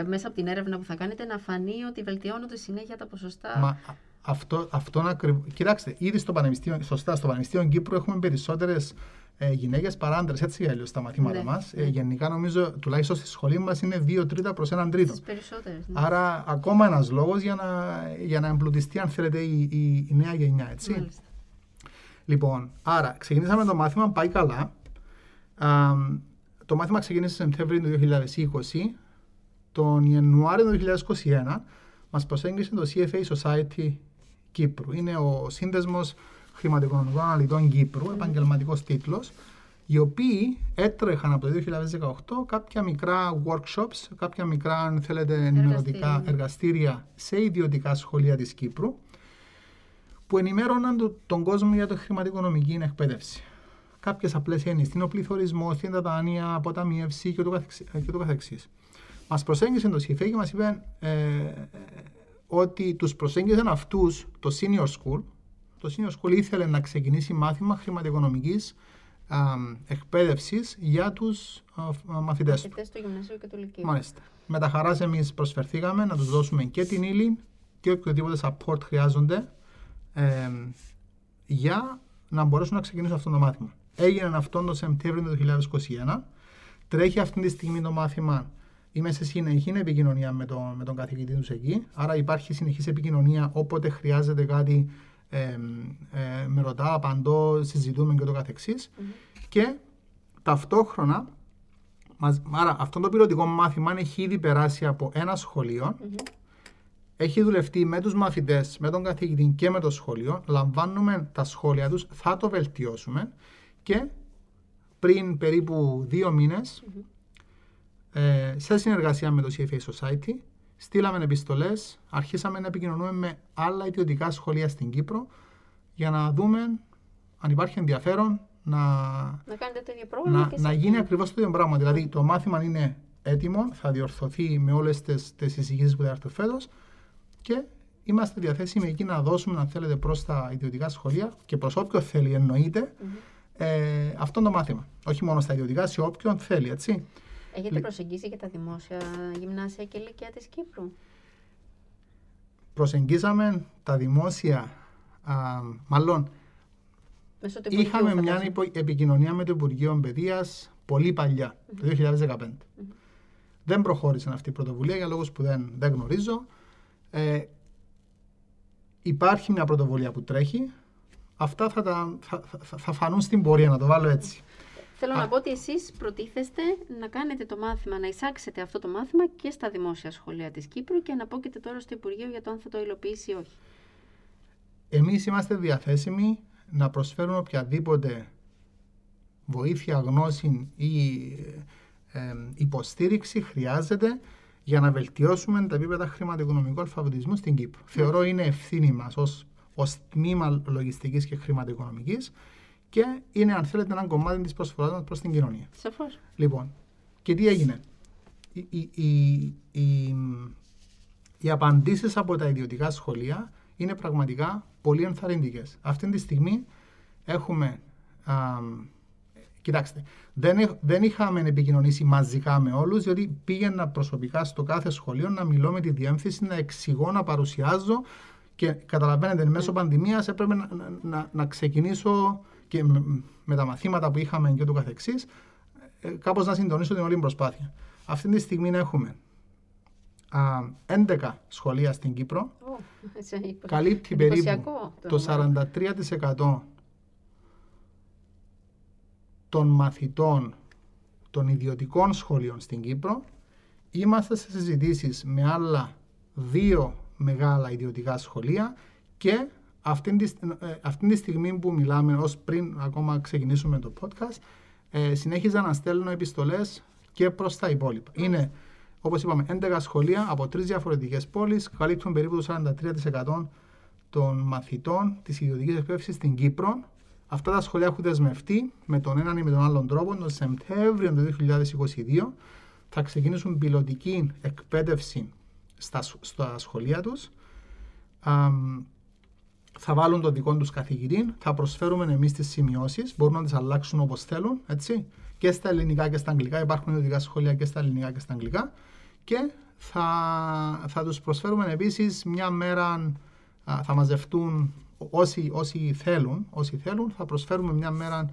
η, μέσα από την έρευνα που θα κάνετε να φανεί ότι βελτιώνονται συνέχεια τα ποσοστά. Μα, αυτό, αυτό ακριβώ. Κοιτάξτε, ήδη στο Πανεπιστήμιο, σωστά, στο Πανεπιστήμιο Κύπρου έχουμε περισσότερες ε, γυναίκες παρά άντρες. Έτσι για στα μαθήματα ναι, μας. Ε, ναι. γενικά νομίζω τουλάχιστον στη σχολή μας είναι 2 τρίτα προς έναν τρίτο. Στις περισσότερες. Ναι. Άρα, ακόμα ένας λόγος για να, για να εμπλουτιστεί, αν θέλετε, η, η, η νέα γενιά. Έτσι. Μάλιστα. Λοιπόν, άρα ξεκινήσαμε το μάθημα, πάει καλά. Α, το μάθημα ξεκίνησε Σεπτέμβριο του 2020. Τον Ιανουάριο του 2021 μας προσέγγισε το CFA Society Κύπρου. Είναι ο σύνδεσμος χρηματοοικονομικών αναλυτών Κύπρου, mm. επαγγελματικός τίτλος, οι οποίοι έτρεχαν από το 2018 κάποια μικρά workshops, κάποια μικρά, αν θέλετε, ενημερωτικά εργαστήρια σε ιδιωτικά σχολεία της Κύπρου, που ενημέρωναν τον κόσμο για το χρηματοοικονομική εκπαίδευση. Κάποιες απλές έννοιες. Τι είναι ο πληθωρισμός, τι είναι τα δάνεια, αποταμίευση και το καθεξή. Μας προσέγγισε το ΣΥΦΕ και μας είπε ε, ότι τους προσέγγιζαν αυτούς το senior school. Το senior school ήθελε να ξεκινήσει μάθημα χρηματοοικονομικής εκπαίδευσης για τους μαθητές του. του γυμνασίου και του λυκείου. Μάλιστα. Με τα χαράς εμείς προσφερθήκαμε να τους δώσουμε και την ύλη και οποιοδήποτε support χρειάζονται για να μπορέσουν να ξεκινήσουν αυτό το μάθημα. Έγινε αυτό το Σεπτέμβριο του 2021. Τρέχει αυτή τη στιγμή το μάθημα. Είμαι σε συνεχή επικοινωνία με, το, με τον καθηγητή τους εκεί. Άρα υπάρχει συνεχής επικοινωνία όποτε χρειάζεται κάτι. Ε, ε, με ρωτά, απαντώ, συζητούμε και το καθεξής. Mm-hmm. Και ταυτόχρονα, άρα αυτό το πιλωτικό μάθημα έχει ήδη περάσει από ένα σχολείο mm-hmm έχει δουλευτεί με τους μαθητές, με τον καθηγητή και με το σχολείο. Λαμβάνουμε τα σχόλια τους, θα το βελτιώσουμε και πριν περίπου δύο μήνες, ε, σε συνεργασία με το CFA Society, στείλαμε επιστολές, αρχίσαμε να επικοινωνούμε με άλλα ιδιωτικά σχολεία στην Κύπρο για να δούμε αν υπάρχει ενδιαφέρον να, να, να, και να γίνει ακριβώς το ίδιο πράγμα. Δηλαδή το μάθημα είναι έτοιμο, θα διορθωθεί με όλες τις, τις εισηγήσεις που θα έρθουν φέτος και είμαστε διαθέσιμοι εκεί να δώσουμε, αν θέλετε, προς τα ιδιωτικά σχολεία και προς όποιον θέλει, εννοείται, mm-hmm. ε, αυτό το μάθημα. Όχι μόνο στα ιδιωτικά, σε όποιον θέλει, έτσι. Έχετε προσεγγίσει και τα δημόσια γυμνάσια και ηλικία της Κύπρου; Προσεγγίσαμε τα δημόσια, α, μάλλον είχαμε μια επικοινωνία με το Υπουργείο Παιδείας πολύ παλιά, mm-hmm. το 2015. Mm-hmm. Δεν προχώρησε αυτή η πρωτοβουλία για λόγους που δεν, δεν γνωρίζω. Ε, υπάρχει μια πρωτοβουλία που τρέχει. Αυτά θα, τα, θα, θα, θα φανούν στην πορεία, να το βάλω έτσι. Θέλω να πω ότι εσείς προτίθεστε να κάνετε το μάθημα, να εισάξετε αυτό το μάθημα και στα δημόσια σχολεία της Κύπρου και να πόκετε τώρα στο Υπουργείο για το αν θα το υλοποιήσει ή όχι. Εμείς είμαστε διαθέσιμοι να προσφέρουμε οποιαδήποτε βοήθεια, γνώση ή ε, υποστήριξη χρειάζεται για να βελτιώσουμε τα επίπεδα χρηματοοικονομικού αλφαβητισμού στην Κύπρο. Θεωρώ είναι ευθύνη μας ως τμήμα λογιστικής και χρηματοοικονομικής και είναι, αν θέλετε, ένα κομμάτι της προσφοράς μας προς την κοινωνία. Σαφώς. Λοιπόν, και τι έγινε; Οι, οι, οι, οι, οι απαντήσεις από τα ιδιωτικά σχολεία είναι πραγματικά πολύ ενθαρρυντικές. Αυτή τη στιγμή έχουμε α, Κοιτάξτε, δεν, δεν είχαμε επικοινωνήσει μαζικά με όλους, διότι πήγαινα προσωπικά στο κάθε σχολείο να μιλώ με τη διεύθυνση, να εξηγώ, να παρουσιάζω και καταλαβαίνετε, μέσω ναι. πανδημίας έπρεπε να, να, να, ξεκινήσω και με, τα μαθήματα που είχαμε και το καθεξής, ε, κάπως να συντονίσω την όλη προσπάθεια. Αυτή τη στιγμή έχουμε α, 11 σχολεία στην Κύπρο. Oh, καλύπτει περίπου το 43% των μαθητών των ιδιωτικών σχολείων στην Κύπρο. Είμαστε σε συζητήσεις με άλλα δύο μεγάλα ιδιωτικά σχολεία και αυτή τη, ε, αυτή τη στιγμή που μιλάμε ως πριν ακόμα ξεκινήσουμε το podcast ε, συνέχιζα να στέλνω επιστολές και προς τα υπόλοιπα. Είναι, όπως είπαμε, 11 σχολεία από τρεις διαφορετικές πόλεις, καλύπτουν περίπου το 43% των μαθητών της ιδιωτικής εκπαίδευσης στην Κύπρο Αυτά τα σχολεία έχουν δεσμευτεί με τον έναν ή με τον άλλον τρόπο. Τον Σεπτέμβριο του 2022 θα ξεκινήσουν πιλωτική εκπαίδευση στα, στα σχολεία τους. Θα βάλουν το δικό τους καθηγητή, θα προσφέρουμε εμείς τις σημειώσεις, μπορούν να τις αλλάξουν όπως θέλουν, έτσι, και στα ελληνικά και στα αγγλικά. Υπάρχουν ειδικά σχολεία και στα ελληνικά και στα αγγλικά. Και θα, θα τους προσφέρουμε επίσης μια μέρα, θα μαζευτούν όσοι, όσοι, θέλουν, όσοι θέλουν, θα προσφέρουμε μια μέρα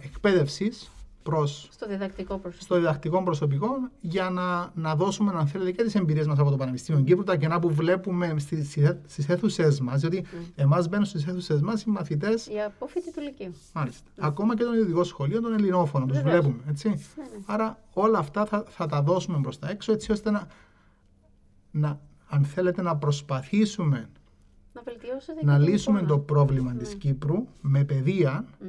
εκπαίδευσης προς, στο, διδακτικό προσωπικό. στο διδακτικό προσωπικό για να, να δώσουμε, αν θέλετε, και τις εμπειρίες μας από το Πανεπιστήμιο Κύπρου, τα κενά που βλέπουμε στις αίθουσε μας. Διότι mm. εμάς μπαίνουν στις αίθουσε μας οι μαθητέ. Οι απόφοιτοι του Λυκείου. Μάλιστα. Mm. Ακόμα και τον ιδιωτικό σχολείο, τον ελληνόφωνο, τους βλέπουμε. Έτσι. Ναι, ναι. Άρα όλα αυτά θα, θα τα δώσουμε προς τα έξω, έτσι ώστε να, να, αν θέλετε, να προσπαθήσουμε να, να λύσουμε το πρόβλημα mm. της Κύπρου με παιδεία mm.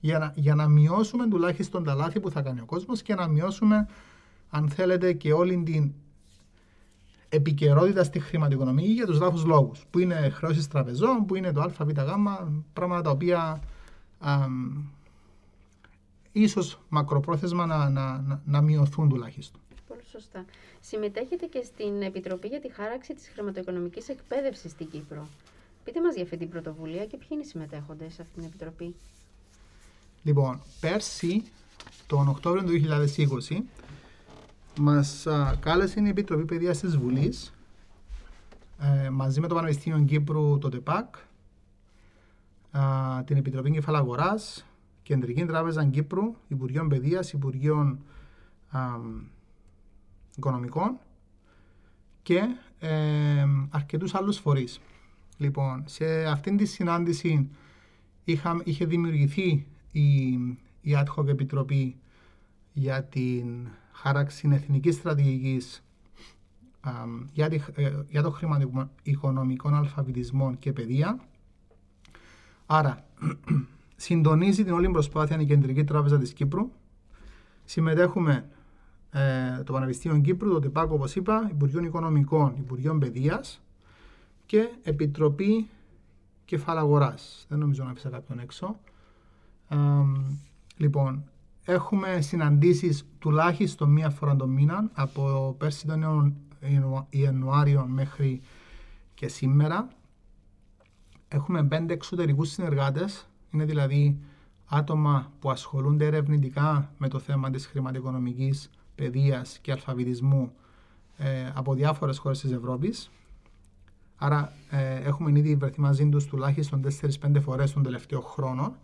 για, να, για να μειώσουμε τουλάχιστον τα λάθη που θα κάνει ο κόσμος και να μειώσουμε αν θέλετε και όλη την επικαιρότητα στη χρηματοοικονομία για τους λάθους λόγους που είναι χρεώσεις τραπεζών, που είναι το ΑΒΓ πράγματα τα οποία α, ίσως μακροπρόθεσμα να, να, να, να μειωθούν τουλάχιστον. Πολύ σωστά. Συμμετέχετε και στην Επιτροπή για τη Χάραξη της Χρηματοοικονομικής Εκπαίδευσης στην Κύπρο. Πείτε μας για αυτή την πρωτοβουλία και ποιοι είναι οι συμμετέχοντες σε αυτή την Επιτροπή. Λοιπόν, πέρσι, τον Οκτώβριο του 2020, μας α, κάλεσε η Επιτροπή Παιδείας της Βουλής ε, μαζί με το Πανεπιστήμιο Κύπρου, το ΤΕΠΑΚ, την Επιτροπή Κεφαλαγοράς, Κεντρική Τράπεζα Κύπρου, Υπουργείων Παιδείας, Υπουργείων Οικονομικών και ε, αρκετούς άλλους φορείς. Λοιπόν, σε αυτήν τη συνάντηση είχα, είχε δημιουργηθεί η, η Ad Hoc Επιτροπή για την χάραξη εθνικής στρατηγικής για, τη, ε, για το χρηματοοικονομικό αλφαβητισμό και παιδεία. Άρα, συντονίζει την όλη προσπάθεια η Κεντρική Τράπεζα της Κύπρου. Συμμετέχουμε ε, το Πανεπιστήμιο Κύπρου, το ΤΕΠΑΚ, όπως είπα, Υπουργείων Οικονομικών, Υπουργείων Παιδείας και Επιτροπή Κεφαλαγοράς. Δεν νομίζω να αφήσα κάποιον έξω. Ε, λοιπόν, έχουμε συναντήσεις τουλάχιστον μία φορά το μήνα από πέρσι τον Ιανουάριο μέχρι και σήμερα. Έχουμε πέντε εξωτερικούς συνεργάτες, είναι δηλαδή άτομα που ασχολούνται ερευνητικά με το θέμα της χρηματοοικονομικής παιδείας και αλφαβητισμού ε, από διάφορες χώρες της Ευρώπης. Άρα ε, έχουμε ήδη βρεθεί μαζί τους τουλάχιστον 4-5 φορές τον τελευταίο χρόνο.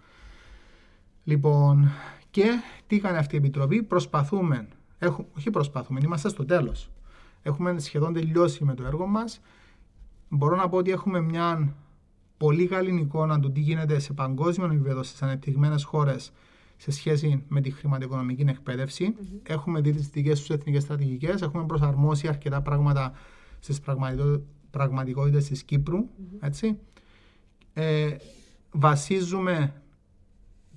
Λοιπόν, και τι κάνει αυτή η Επιτροπή, προσπαθούμε, έχουμε, όχι προσπαθούμε, είμαστε στο τέλος. Έχουμε σχεδόν τελειώσει με το έργο μας. Μπορώ να πω ότι έχουμε μια πολύ καλή εικόνα του τι γίνεται σε παγκόσμιο επίπεδο στις ανεπτυγμένες χώρες σε σχέση με τη χρηματοοικονομική εκπαίδευση. Mm-hmm. Έχουμε δει τις δικές τους εθνικές στρατηγικές, έχουμε προσαρμόσει αρκετά πράγματα στις πραγματικότητες της Κύπρου. Mm-hmm. Έτσι. Ε, βασίζουμε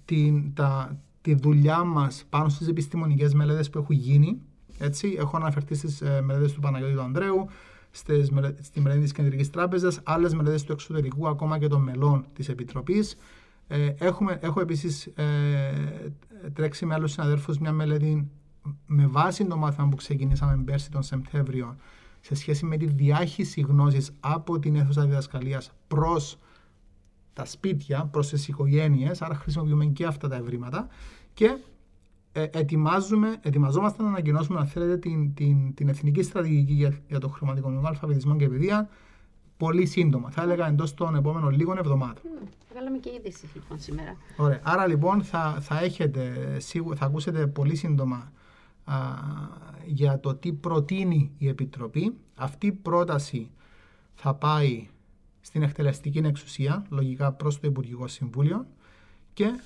την, τα, τη δουλειά μας πάνω στις επιστημονικές μελέτες που έχουν γίνει. Έτσι. Έχω αναφερθεί στις ε, μελέτες του Παναγιώτη του Ανδρέου, στις, στη μελέτη της Κεντρικής Τράπεζας, άλλες μελέτες του εξωτερικού, ακόμα και των μελών της Επιτροπής. Ε, έχουμε, έχω επίσης ε, τρέξει με άλλους συναδέλφους μια μελέτη με βάση το μάθημα που ξεκινήσαμε πέρσι τον Σεπτέμβριο σε σχέση με τη διάχυση γνώσης από την αίθουσα διδασκαλίας προς τα σπίτια, προς τις οικογένειες. Άρα χρησιμοποιούμε και αυτά τα ευρήματα. Και ε, ετοιμάζουμε, ετοιμαζόμαστε να ανακοινώσουμε, αν θέλετε, την, την, την εθνική στρατηγική για, για το χρηματοοικονομικό αλφαβητισμό και παιδεία πολύ σύντομα. Θα έλεγα εντός των επόμενων λίγων εβδομάδων. Mm, βγάλαμε και είδηση λοιπόν σήμερα. Ωραία. Άρα λοιπόν θα, θα, έχετε, θα ακούσετε πολύ σύντομα α, για το τι προτείνει η Επιτροπή. Αυτή η πρόταση θα πάει στην εκτελεστική εξουσία, λογικά προς το Υπουργικό Συμβούλιο και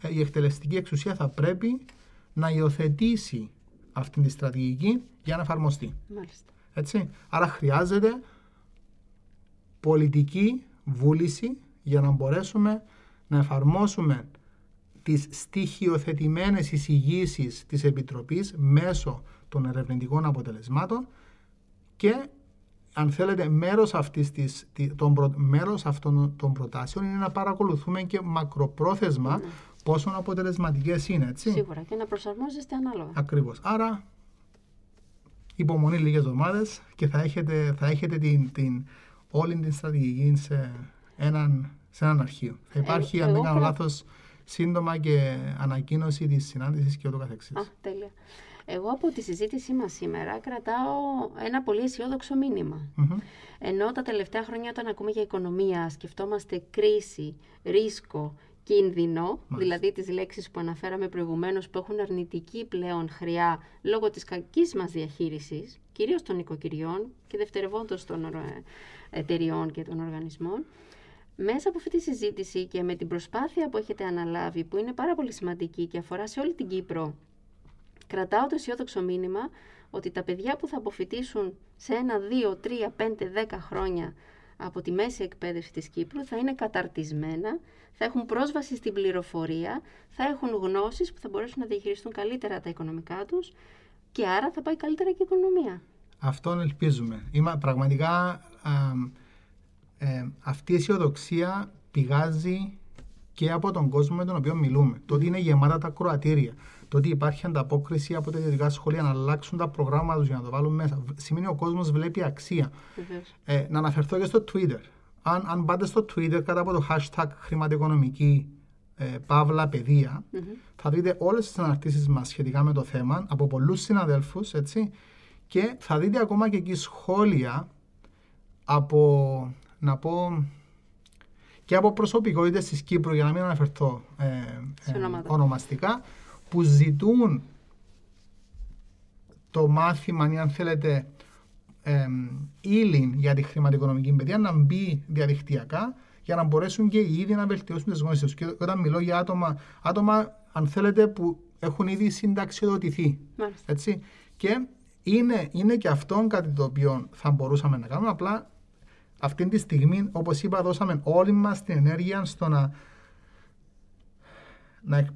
ε, η εκτελεστική εξουσία θα πρέπει να υιοθετήσει αυτή τη στρατηγική για να εφαρμοστεί. Μάλιστα. Έτσι. Άρα χρειάζεται πολιτική βούληση για να μπορέσουμε να εφαρμόσουμε τις στοιχειοθετημένες εισηγήσεις της Επιτροπής μέσω των ερευνητικών αποτελεσμάτων και αν θέλετε μέρος, αυτής της, των, μέρος αυτών των προτάσεων είναι να παρακολουθούμε και μακροπρόθεσμα mm. πόσο αποτελεσματικές είναι. Έτσι. Σίγουρα και να προσαρμόζεστε ανάλογα. Ακριβώς. Άρα υπομονή λίγες εβδομάδες και θα έχετε, θα έχετε την, την, όλη την στρατηγική σε έναν, σε έναν αρχείο. Θα υπάρχει, ε, αν δεν κάνω λάθος, σύντομα και ανακοίνωση της συνάντησης και ούτω καθεξής. Α, τέλεια. Εγώ από τη συζήτησή μας σήμερα κρατάω ένα πολύ αισιόδοξο Ενώ τα τελευταία χρόνια όταν ακούμε για οικονομία σκεφτόμαστε κρίση, ρίσκο, κίνδυνο, δηλαδή τις λέξεις που αναφέραμε προηγουμένως που έχουν αρνητική πλέον χρειά λόγω της κακής μας διαχείρισης, κυρίως των οικοκυριών και δευτερευόντως των εταιριών και των οργανισμών. Μέσα από αυτή τη συζήτηση και με την προσπάθεια που έχετε αναλάβει, που είναι πάρα πολύ σημαντική και αφορά σε όλη την Κύπρο, κρατάω το αισιόδοξο μήνυμα ότι τα παιδιά που θα αποφυτίσουν σε ένα, δύο, τρία, πέντε, δέκα χρόνια από τη μέση εκπαίδευση της Κύπρου θα είναι καταρτισμένα, θα έχουν πρόσβαση στην πληροφορία, θα έχουν γνώσεις που θα μπορέσουν να διαχειριστούν καλύτερα τα οικονομικά τους και άρα θα πάει καλύτερα και η οικονομία. Αυτόν ελπίζουμε. Είμα, πραγματικά ε, αυτή η αισιοδοξία πηγάζει και από τον κόσμο με τον οποίο μιλούμε. Το ότι είναι γεμάτα τα κροατήρια, το ότι υπάρχει ανταπόκριση από τα ιδιωτικά σχολεία να αλλάξουν τα προγράμματα τους για να το βάλουν μέσα. Σημαίνει ο κόσμος βλέπει αξία. Ε, να αναφερθώ και στο Twitter. Αν, αν πάτε στο Twitter κάτω από το hashtag χρηματοοικονομική ε, παύλα παιδεία, θα δείτε όλες τις αναρτήσεις μας σχετικά με το θέμα από πολλούς συναδέλφους, έτσι, και θα δείτε ακόμα και εκεί σχόλια από, να πω, και από προσωπικότητες της Κύπρου, για να μην αναφερθώ ε, ε, ονομαστικά, που ζητούν το μάθημα ή αν θέλετε ε, για τη χρηματοοικονομική παιδεία να μπει διαδικτυακά για να μπορέσουν και οι ίδιοι να βελτιώσουν τις γνώσεις τους. Και όταν μιλώ για άτομα, άτομα, αν θέλετε, που έχουν ήδη συνταξιοδοτηθεί. Έτσι. Και είναι, είναι και αυτό κάτι το οποίο θα μπορούσαμε να κάνουμε. Απλά αυτή τη στιγμή, όπως είπα, δώσαμε όλη μας την ενέργεια στο να, να,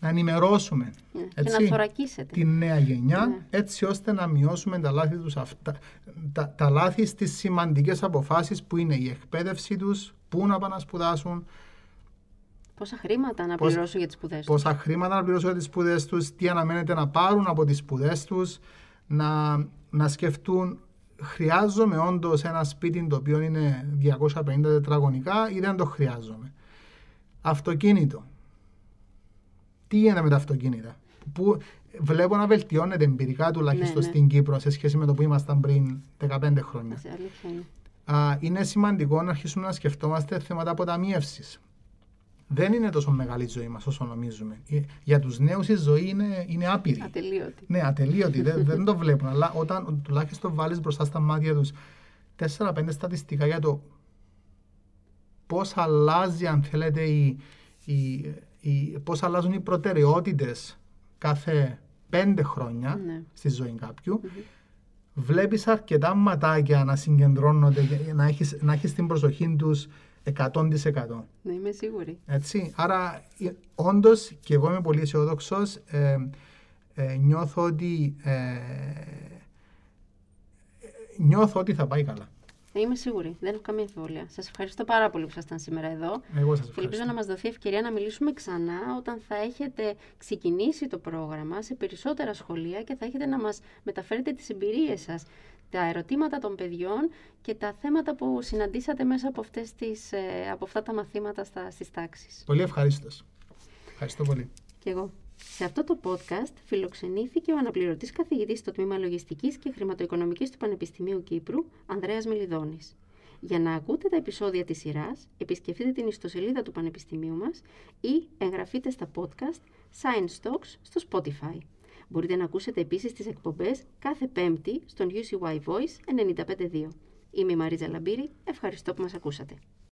να ενημερώσουμε ναι, έτσι, να τη νέα γενιά, ναι. έτσι ώστε να μειώσουμε τα λάθη τους αυτά, τα, τα λάθη στις σημαντικές αποφάσεις που είναι η εκπαίδευση τους, πού να πάνε να σπουδάσουν, Πόσα χρήματα να πληρώσουν για τις σπουδές τους. Πόσα χρήματα να πληρώσουν για τις σπουδές τους, τι αναμένεται να πάρουν από τις σπουδές τους, να, να σκεφτούν χρειάζομαι όντως ένα σπίτι το οποίο είναι 250 τετραγωνικά ή δεν το χρειάζομαι. Αυτοκίνητο. Τι γίνεται με τα αυτοκίνητα; Που βλέπω να βελτιώνεται εμπειρικά τουλάχιστον ναι, ναι. στην Κύπρο σε σχέση με το που ήμασταν πριν 15 χρόνια. Α, είναι σημαντικό να αρχίσουμε να σκεφτόμαστε θέματα αποταμίευσης δεν είναι τόσο μεγάλη η ζωή μας όσο νομίζουμε. Ε, για τους νέους η ζωή είναι, είναι άπειρη. Ατελείωτη. Ναι, ατελείωτη. δεν, δεν το βλέπουν. Αλλά όταν τουλάχιστον βάλεις μπροστά στα μάτια τους 4-5 στατιστικά για το πώς αλλάζει, αν θέλετε, η, η, οι, πώς αλλάζουν οι προτεραιότητες κάθε πέντε χρόνια Ναι. στη ζωή κάποιου, βλέπεις αρκετά ματάκια να συγκεντρώνονται, και να έχεις, να έχεις την προσοχή τους 100%. Ναι, είμαι σίγουρη. Έτσι. Άρα, ε, όντως, και εγώ είμαι πολύ αισιόδοξος. Ε, ε, νιώθω ότι ε, ε, νιώθω ότι θα πάει καλά. Ναι, Είμαι σίγουρη. Δεν έχω καμία αμφιβολία. Σας ευχαριστώ πάρα πολύ που ήσασταν σήμερα εδώ. Εγώ σας Και ελπίζω ευχαριστώ. να μας δοθεί ευκαιρία να μιλήσουμε ξανά όταν θα έχετε ξεκινήσει το πρόγραμμα σε περισσότερα σχολεία και θα έχετε να μας μεταφέρετε τις εμπειρίες σας, τα ερωτήματα των παιδιών και τα θέματα που συναντήσατε μέσα από, αυτές τις, ε, από αυτά τα μαθήματα στα, στις τάξεις. Πολύ ευχαρίστως. Ευχαριστώ πολύ. Και εγώ. Σε αυτό το podcast φιλοξενήθηκε ο αναπληρωτής καθηγητής στο Τμήμα Λογιστικής και Χρηματοοικονομικής του Πανεπιστημίου Κύπρου, Ανδρέας Μελιδώνης. Για να ακούτε τα επεισόδια της σειράς, επισκεφτείτε την ιστοσελίδα του Πανεπιστημίου μας ή εγγραφείτε στα podcast Science Talks στο Spotify. Μπορείτε να ακούσετε επίσης τις εκπομπές κάθε Πέμπτη στον UCY Voice 95.2. Είμαι η Μαρίζα Λαμπύρη, ευχαριστώ που μας ακούσατε.